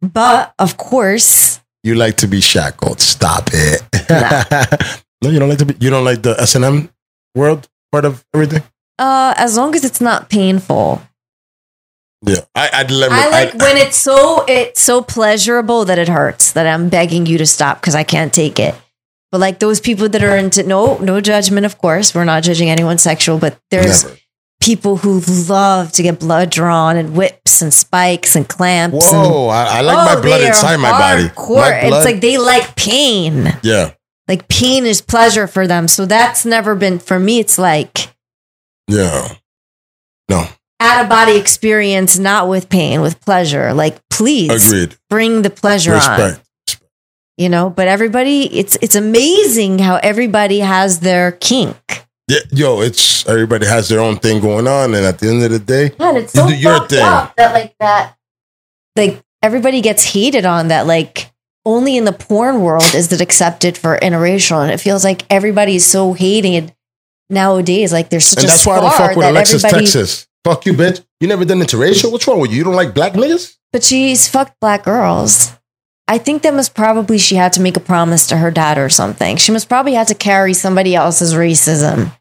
But of course, You like to be shackled. Stop it. no, you don't like to be. You don't like the S and M world part of everything. uh, as long as it's not painful. Yeah, I, I'd never. I like I'd- when it's so it's so pleasurable that it hurts that I'm begging you to stop because I can't take it. But like those people that are into no no judgment, of course, we're not judging anyone sexual, but there's Never. people who love to get blood drawn and whips and spikes and clamps. Whoa, I, I like Oh, my blood inside my body. My It's like they like pain. yeah, Like pain is pleasure for them. So that's never been for me. It's like yeah. No, out of body experience, not with pain, with pleasure. Like please agreed. bring the pleasure on. You know but everybody it's it's amazing how everybody has their kink Yeah, yo, it's everybody has their own thing going on, and at the end of the day, Man, it's You do your thing. that like that like everybody gets hated on that like only in the porn world is it accepted for interracial and it feels like everybody is so hated nowadays like there's such and a that's why I don't fuck with that Alexis everybody Texas. Fuck you, bitch. You never done interracial. What's wrong with you? You don't like black niggas? but she's fucked black girls I think that must probably she had to make a promise to her dad or something. She must probably had to carry somebody else's racism.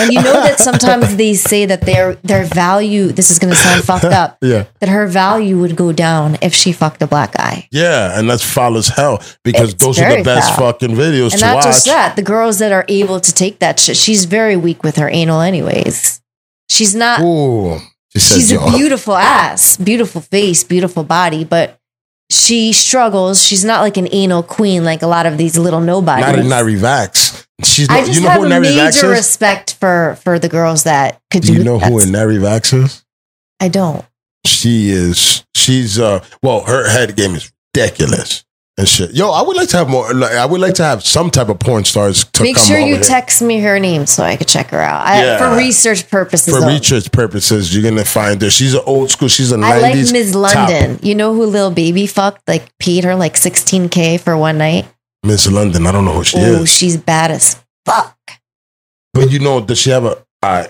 And you know that sometimes they say that their their value this is gonna sound fucked up, Yeah, that her value would go down if she fucked a black guy. yeah, and that's foul as hell because It's those are the best foul. fucking videos And to not watch. just that, the girls that are able to take that shit, she's very weak with her anal anyways. She's not Ooh, she said, she's a beautiful ass, beautiful face, beautiful body, but she struggles. She's not like an anal queen like a lot of these little nobodies. not a Nari Vax. She's I not, just you know have who Nari Vax major respect for for the girls that could do, Do you know who a Nari Vax is? I don't. She is. She's uh. Well, her head game is ridiculous and shit. Yo, I would like to have more. Like, I would like to have some type of porn stars to Make come sure you here. text me her name so I could check her out. I, Yeah. For research purposes. For though. research purposes, you're gonna find her. She's an old school. She's a I like nineties. Ms. London. You know who Lil Baby fucked? Like paid her like 16k for one night. Miss London. I don't know who she Oh, is, she's bad as fuck. but you know, does she have a? I.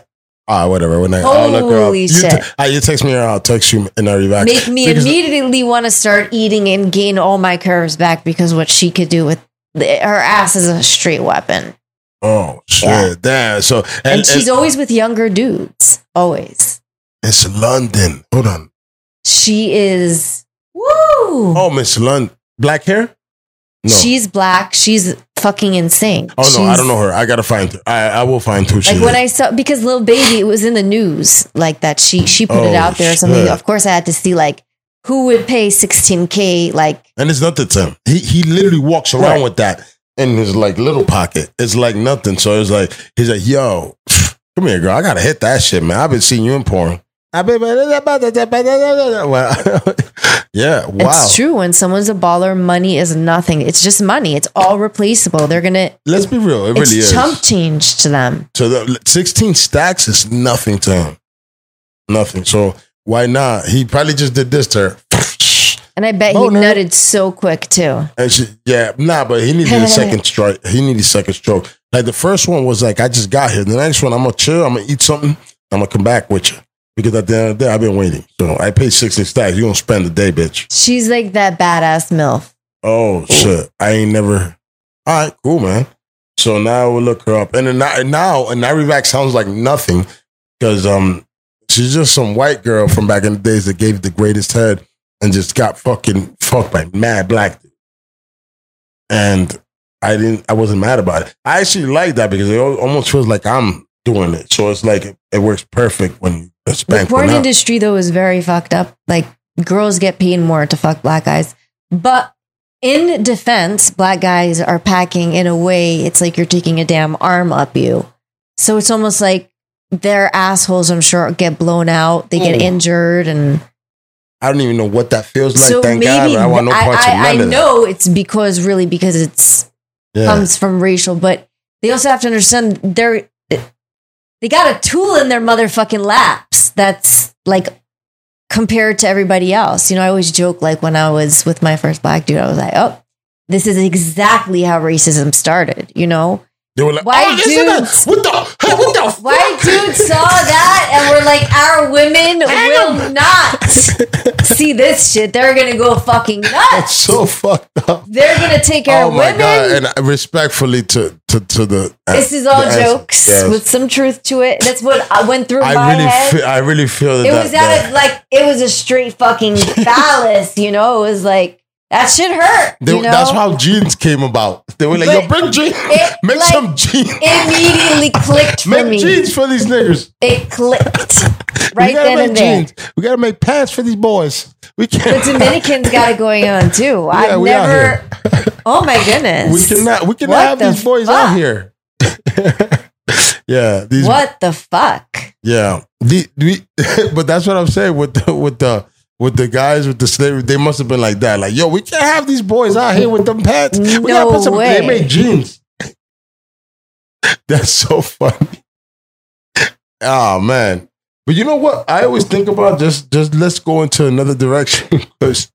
Ah, whatever. When I, I'll look. Holy You, shit. te- ah, you text me or I'll text you in Nari Vax. Make me Because- immediately want to start eating and gain all my curves back because what she could do with the, her ass is a straight weapon. Oh shit! Yeah. Damn. So and, And, and she's always with younger dudes. Always. it's London. Hold on. She is woo. Oh, Miss London. Black hair? No. She's black. She's fucking insane. oh no, I don't know her. I gotta find her. I, I will find who she Like is. when I saw because Lil Baby, it was in the news like that. She she put it Oh, out there or something. shit. Of course, I had to see like who would pay 16k. Like and it's nothing to him. He he literally walks around Right. with that in his like little pocket. It's like nothing. So it's like he's like, yo, come here, girl. I gotta hit that shit, man. I've been seeing you in porn. Well, yeah, wow. it's true when someone's a baller, money is nothing. It's just money. It's all replaceable. They're gonna. Let's be real. It really is. chump change to them. So the 16 stacks is nothing to him. Nothing. So why not? He probably just did this to her. And I bet he Boner. nutted so quick too. And she, yeah, nah, but he needed a second stroke. He needed a second stroke. Like the first one was like, I just got here. The next one, I'm gonna chill. I'm gonna eat something. I'm gonna come back with you because at the end of the day, I've been waiting. So I paid 16 stacks. You gonna spend the day, bitch? She's like that badass milf. Oh shit! I ain't never. All right, cool, man. So now we'll look her up, and then now, and now, and Narivac sounds like nothing because um, she's just some white girl from back in the days that gave the greatest head and just got fucking fucked by mad black dude. And I didn't. I wasn't mad about it. I actually like that because it almost feels like I'm doing it. So it's like it, it works perfect when you The porn industry though is very fucked up. Like girls get paid more to fuck black guys, but in defense, black guys are packing in a way. It's like you're taking a damn arm up you. So it's almost like their assholes. I'm sure get blown out. They get Ooh. injured, and I don't even know what that feels like. so Thank maybe God, I want no parts I, of none I of that. know it's because really because it's Yeah. comes from racial, but they also have to understand they're they got a tool in their motherfucking laps that's like compared to everybody else. You know, I always joke like when I was with my first black dude, I was like, oh, this is exactly how racism started. You know, they were like, White oh, listen to that. dudes- What the? What the? white fuck? dudes saw that and were like, our women will not see this shit. They're gonna go fucking nuts. That's so fucked up. They're gonna take care Oh of women. god! And respectfully to to to the uh, This is all jokes Yes. with some truth to it. That's what I went through my really head. feel. I really feel that. it was that, at a, like it was a straight fucking phallus. You know, it was like that shit hurt. They- you know? That's how jeans came about. They were like, But "Yo, bring jeans, it, make like, some jeans, immediately clicked for make me. jeans for these niggas. It clicked right then and there. jeans. We gotta make pants for these boys. We can't. The Dominicans got it going on too. Yeah, I've never. Oh my goodness! we cannot. We cannot What have the these boys fuck? out here. yeah, these. What the fuck? Yeah, the, we, but that's what I'm saying with the with the with the guys with the slavery. They must have been like that. Like, yo, we can't have these boys out here with them pants. we gotta No put some. They way. make jeans. that's so funny. Oh man, but you know what? I always think about just just let's go into another direction because.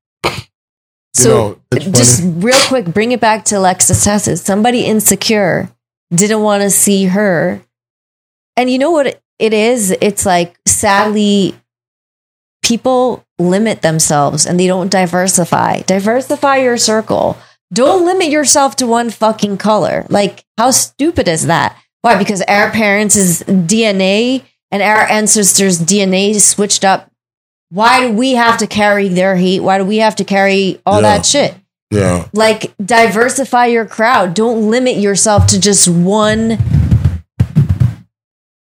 You So know, just real quick, bring it back to Alexis Texas. Somebody insecure didn't want to see her. And you know what it is? It's like sadly, people limit themselves and they don't diversify. Diversify your circle. Don't limit yourself to one fucking color. Like, how stupid is that? Why? Because our parents' DNA and our ancestors' DNA switched up. Why do we have to carry their hate? Why do we have to carry all Yeah. that shit? yeah, like diversify your crowd don't limit yourself to just one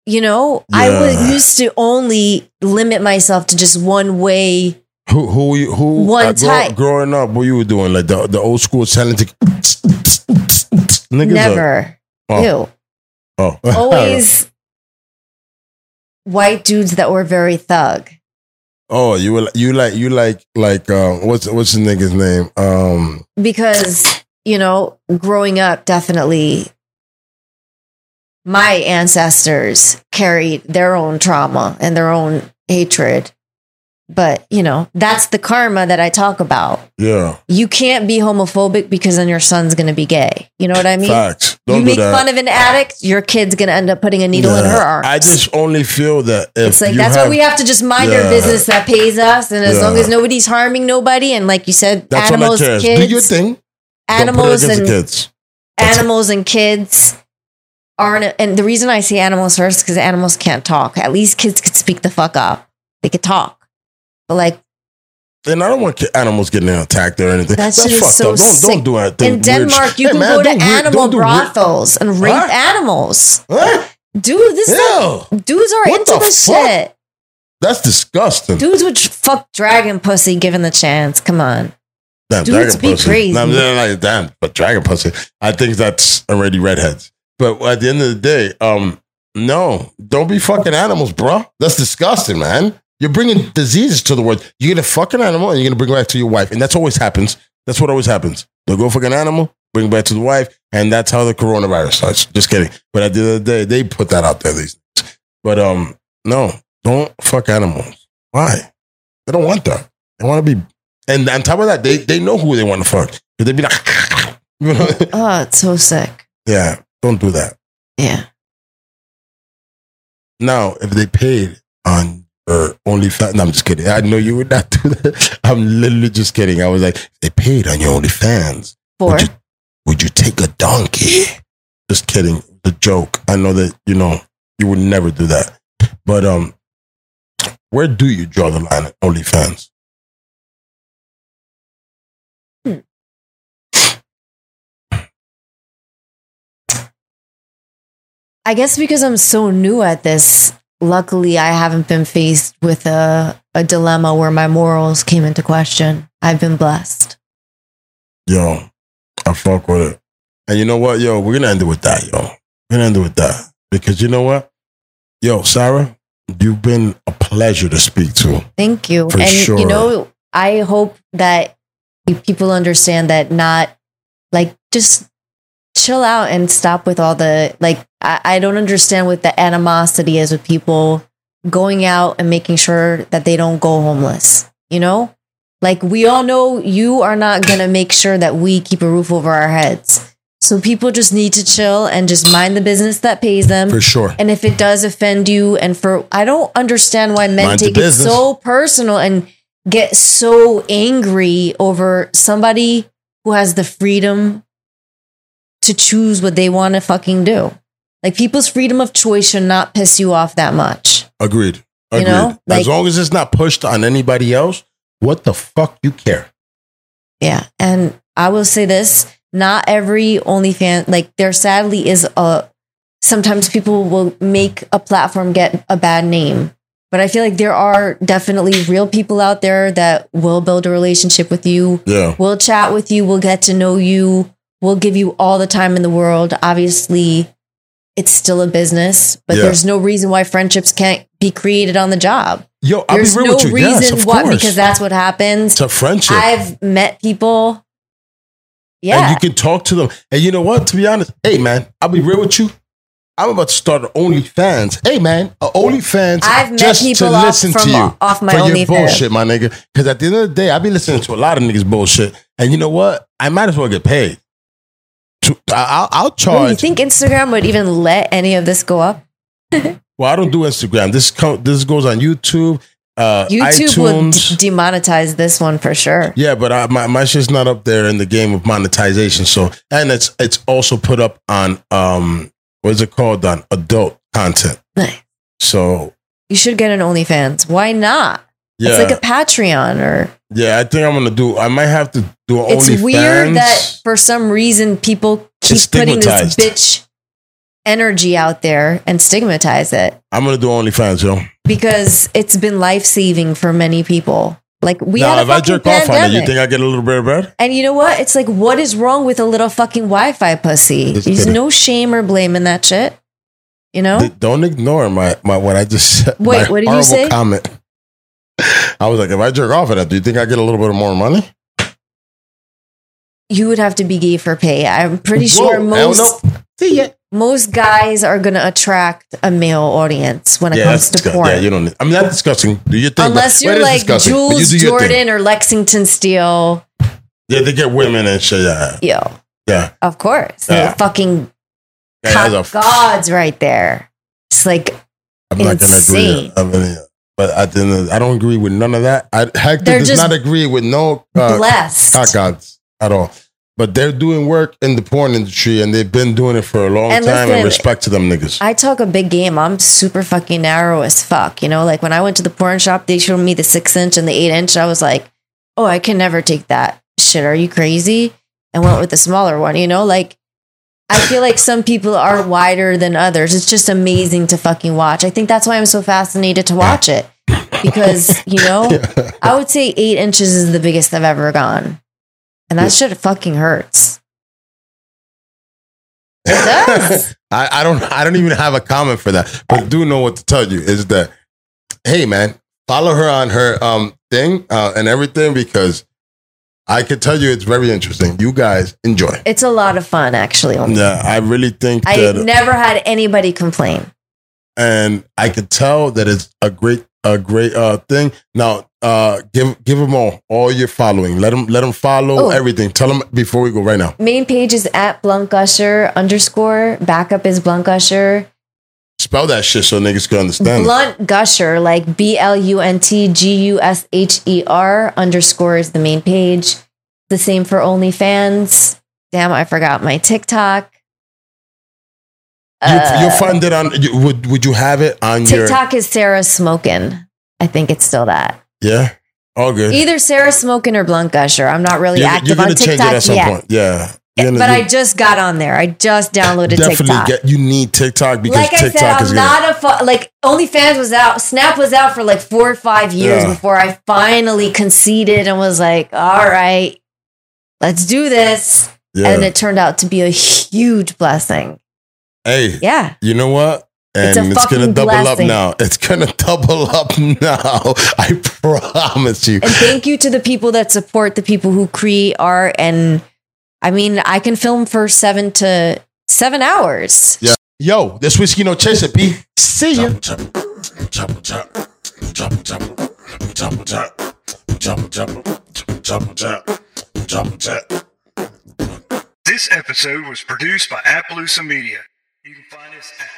you know i was used to only limit myself to just one way who who you- who One uh, grow- type. growing up? What you were doing? Like the the old school talented niggas. never Oh. Ew. Oh, always white dudes that were very thug Oh, you were you like you like like um what's what's the nigga's name? Um because you know growing up definitely my ancestors carried their own trauma and their own hatred but you know that's the karma that i talk about yeah, you can't be homophobic because then your son's going to be gay you know what i mean facts. you Don't do make that. fun of an addict your kid's going to end up putting a needle in her arm I just only feel that if it's like you that's have, why we have to just mind Yeah. our business that pays us and as Yeah. long as nobody's harming nobody and like you said that's animals kids Do your thing. Don't put it animals and kids. That's it. animals and kids aren't and the reason i say animals first because animals can't talk at least kids could speak the fuck up they could talk but like And I don't want animals getting attacked or anything. That That's fucked so up. Don't don't do that. in denmark you can go to animal brothels and rape Huh? animals Huh? dude this is Ew. dudes are What into the this fuck? shit That's disgusting. dudes would fuck dragon pussy given the chance come on Damn, dudes dragon be pussy. crazy. No, I'm saying damn, but dragon pussy. I think that's already redheads. But at the end of the day, um, no, don't be fucking animals, bro. That's disgusting, man. You're bringing diseases to the world. You get a fucking animal and you're gonna bring it back to your wife, and that's always happens. That's what always happens. They'll go fuck an animal, bring it back to the wife, and that's how the coronavirus starts. Just kidding. But at the end of the day, they put that out there. These, days. but um, no, don't fuck animals. Why? They don't want that. They want to be and on top of that, they they know who they want to fuck. They'd be like, you know, oh it's so sick yeah, don't do that. yeah Now, if they paid on or OnlyFans, no, I'm just kidding. I know you would not do that. I'm literally just kidding. I was like, they paid on your OnlyFans. four Would you, would you take a donkey? Just kidding. The joke. I know that you know you would never do that. But um, where do you draw the line at OnlyFans? I guess because I'm so new at this, luckily I haven't been faced with a, a dilemma where my morals came into question. I've been blessed. Yo, I fuck with it. And you know what, yo, we're gonna end it with that, yo. We're gonna end it with that. Because you know what? Yo, Sara, you've been a pleasure to speak to. Thank you. For and sure. you know, I hope that people understand that not like just chill out and stop with all the like I, I don't understand what the animosity is with people going out and making sure that they don't go homeless. You know? Like we all know you are not gonna make sure that we keep a roof over our heads. So people just need to chill and just mind the business that pays them. For sure. And if it does offend you, and for I don't understand why men Mind take it so personal and get so angry over somebody who has the freedom to choose what they want to fucking do. Like people's freedom of choice should not piss you off that much. Agreed. You Agreed. know, like- as long as it's not pushed on anybody else, what the fuck you care? Yeah. And I will say this not every OnlyFans, like, there sadly is a, sometimes people will make a platform get a bad name. But I feel like there are definitely real people out there that will build a relationship with you, Yeah. will chat with you, will get to know you, will give you all the time in the world. Obviously, it's still a business, but Yeah. there's no reason why friendships can't be created on the job. Yo, I'll There's be real no with you. reason yes, why, because that's what happens. a friendship. I've met people. Yeah. And you can talk to them. And you know what? To be honest, hey man, I'll be real with you. I'm about to start an OnlyFans. Hey man, OnlyFans I've met just people to off listen to you off my for your OnlyFans. bullshit, my nigga. Because at the end of the day, I be listening to a lot of niggas bullshit, and you know what? I might as well get paid. I'll, I'll charge. you think Instagram would even let any of this go up? well, I don't do Instagram. This co- this goes on YouTube, uh, YouTube would d- demonetize this one for sure. Yeah, but I, my my shit's not up there in the game of monetization. So, and it's it's also put up on um what is it called on adult content. Nice. So You should get an OnlyFans. Why not? Yeah, It's like a Patreon or yeah. I think I'm gonna do. I might have to do an it's weird that for some reason people keep putting this bitch energy out there and stigmatize it I'm gonna do OnlyFans, yo. because it's been life saving for many people. Like we now, had a if I jerk off on it, you think I get a little bit of bread? And you know what? It's like, what is wrong with a little fucking Wi-Fi pussy? Just There's kidding. no shame or blame in that shit. You know? Don't ignore my my what I just said. Wait, what did you say? Comment. I was like, if I jerk off at it, do you think I get a little bit more money? you would have to be gay for pay. I'm pretty sure most. Most guys are gonna attract a male audience when it Yeah, comes to disgu- porn. yeah, you don't. I'm not discussing. Do you think? Unless you're like Jules Jordan or Lexington Steele. Yeah, they get women and shit. Yeah, Yo, yeah. of course. Yeah. Fucking yeah a- gods right there. It's like I'm not gonna insane. agree. But I didn't. I don't agree with none of that. I Hector They're does not agree with no uh, blessed. cock gods at all. But they're doing work in the porn industry, and they've been doing it for a long And time. and respect to them niggas. I talk a big game. I'm super fucking narrow as fuck. You know, like when I went to the porn shop, they showed me the six inch and the eight inch. I was like, oh, I can never take that shit. Are you crazy? And went with the smaller one, you know, like I feel like some people are wider than others. It's just amazing to fucking watch. I think that's why I'm so fascinated to watch it because, you know, I would say eight inches is the biggest I've ever gone. And that shit fucking hurts. It does. I, I don't I don't even have a comment for that. But I do know what to tell you is that hey man, follow her on her um thing uh, and everything because I can tell you it's very interesting. You guys enjoy. It's a lot of fun, actually. Yeah, I really think I that never had anybody complain. and I could tell that it's a great a great uh thing. Now, uh give give them all all your following. Let them let them follow Oh. everything. Tell them before we go right now. Main page is at Blunt Gusher underscore. Backup is Blunt Gusher. Spell that shit so niggas can understand. Blunt Gusher, like B L U N T G U S H E R underscore is the main page. The same for OnlyFans. Damn, I forgot my TikTok. You, Uh, you'll find it on. Would would you have it on your? TikTok is Sara Smokin. I think it's still that. Yeah, all good. Either Sara Smokin or Blunt Gusher. I'm not really you're, active you're on TikTok it at some yet. point. Yeah, But do- I just got on there. I just downloaded definitely TikTok. get. You need TikTok because like I TikTok said, is I'm gonna. not a fu- like OnlyFans was out. Snap was out for like four or five years Yeah. before I finally conceded and was like, "All right, let's do this." yeah. And it turned out to be a huge blessing. hey, Yeah, you know what? And It's it's, gonna double up now. It's gonna double up now. I promise you. And thank you to the people that support the people who create art. And I mean, I can film for seven to seven hours. Yeah. Yo, this whiskey no chaser, P. See ya. This episode was produced by Appaloosa Media. You can find us at appaloosamedia.com.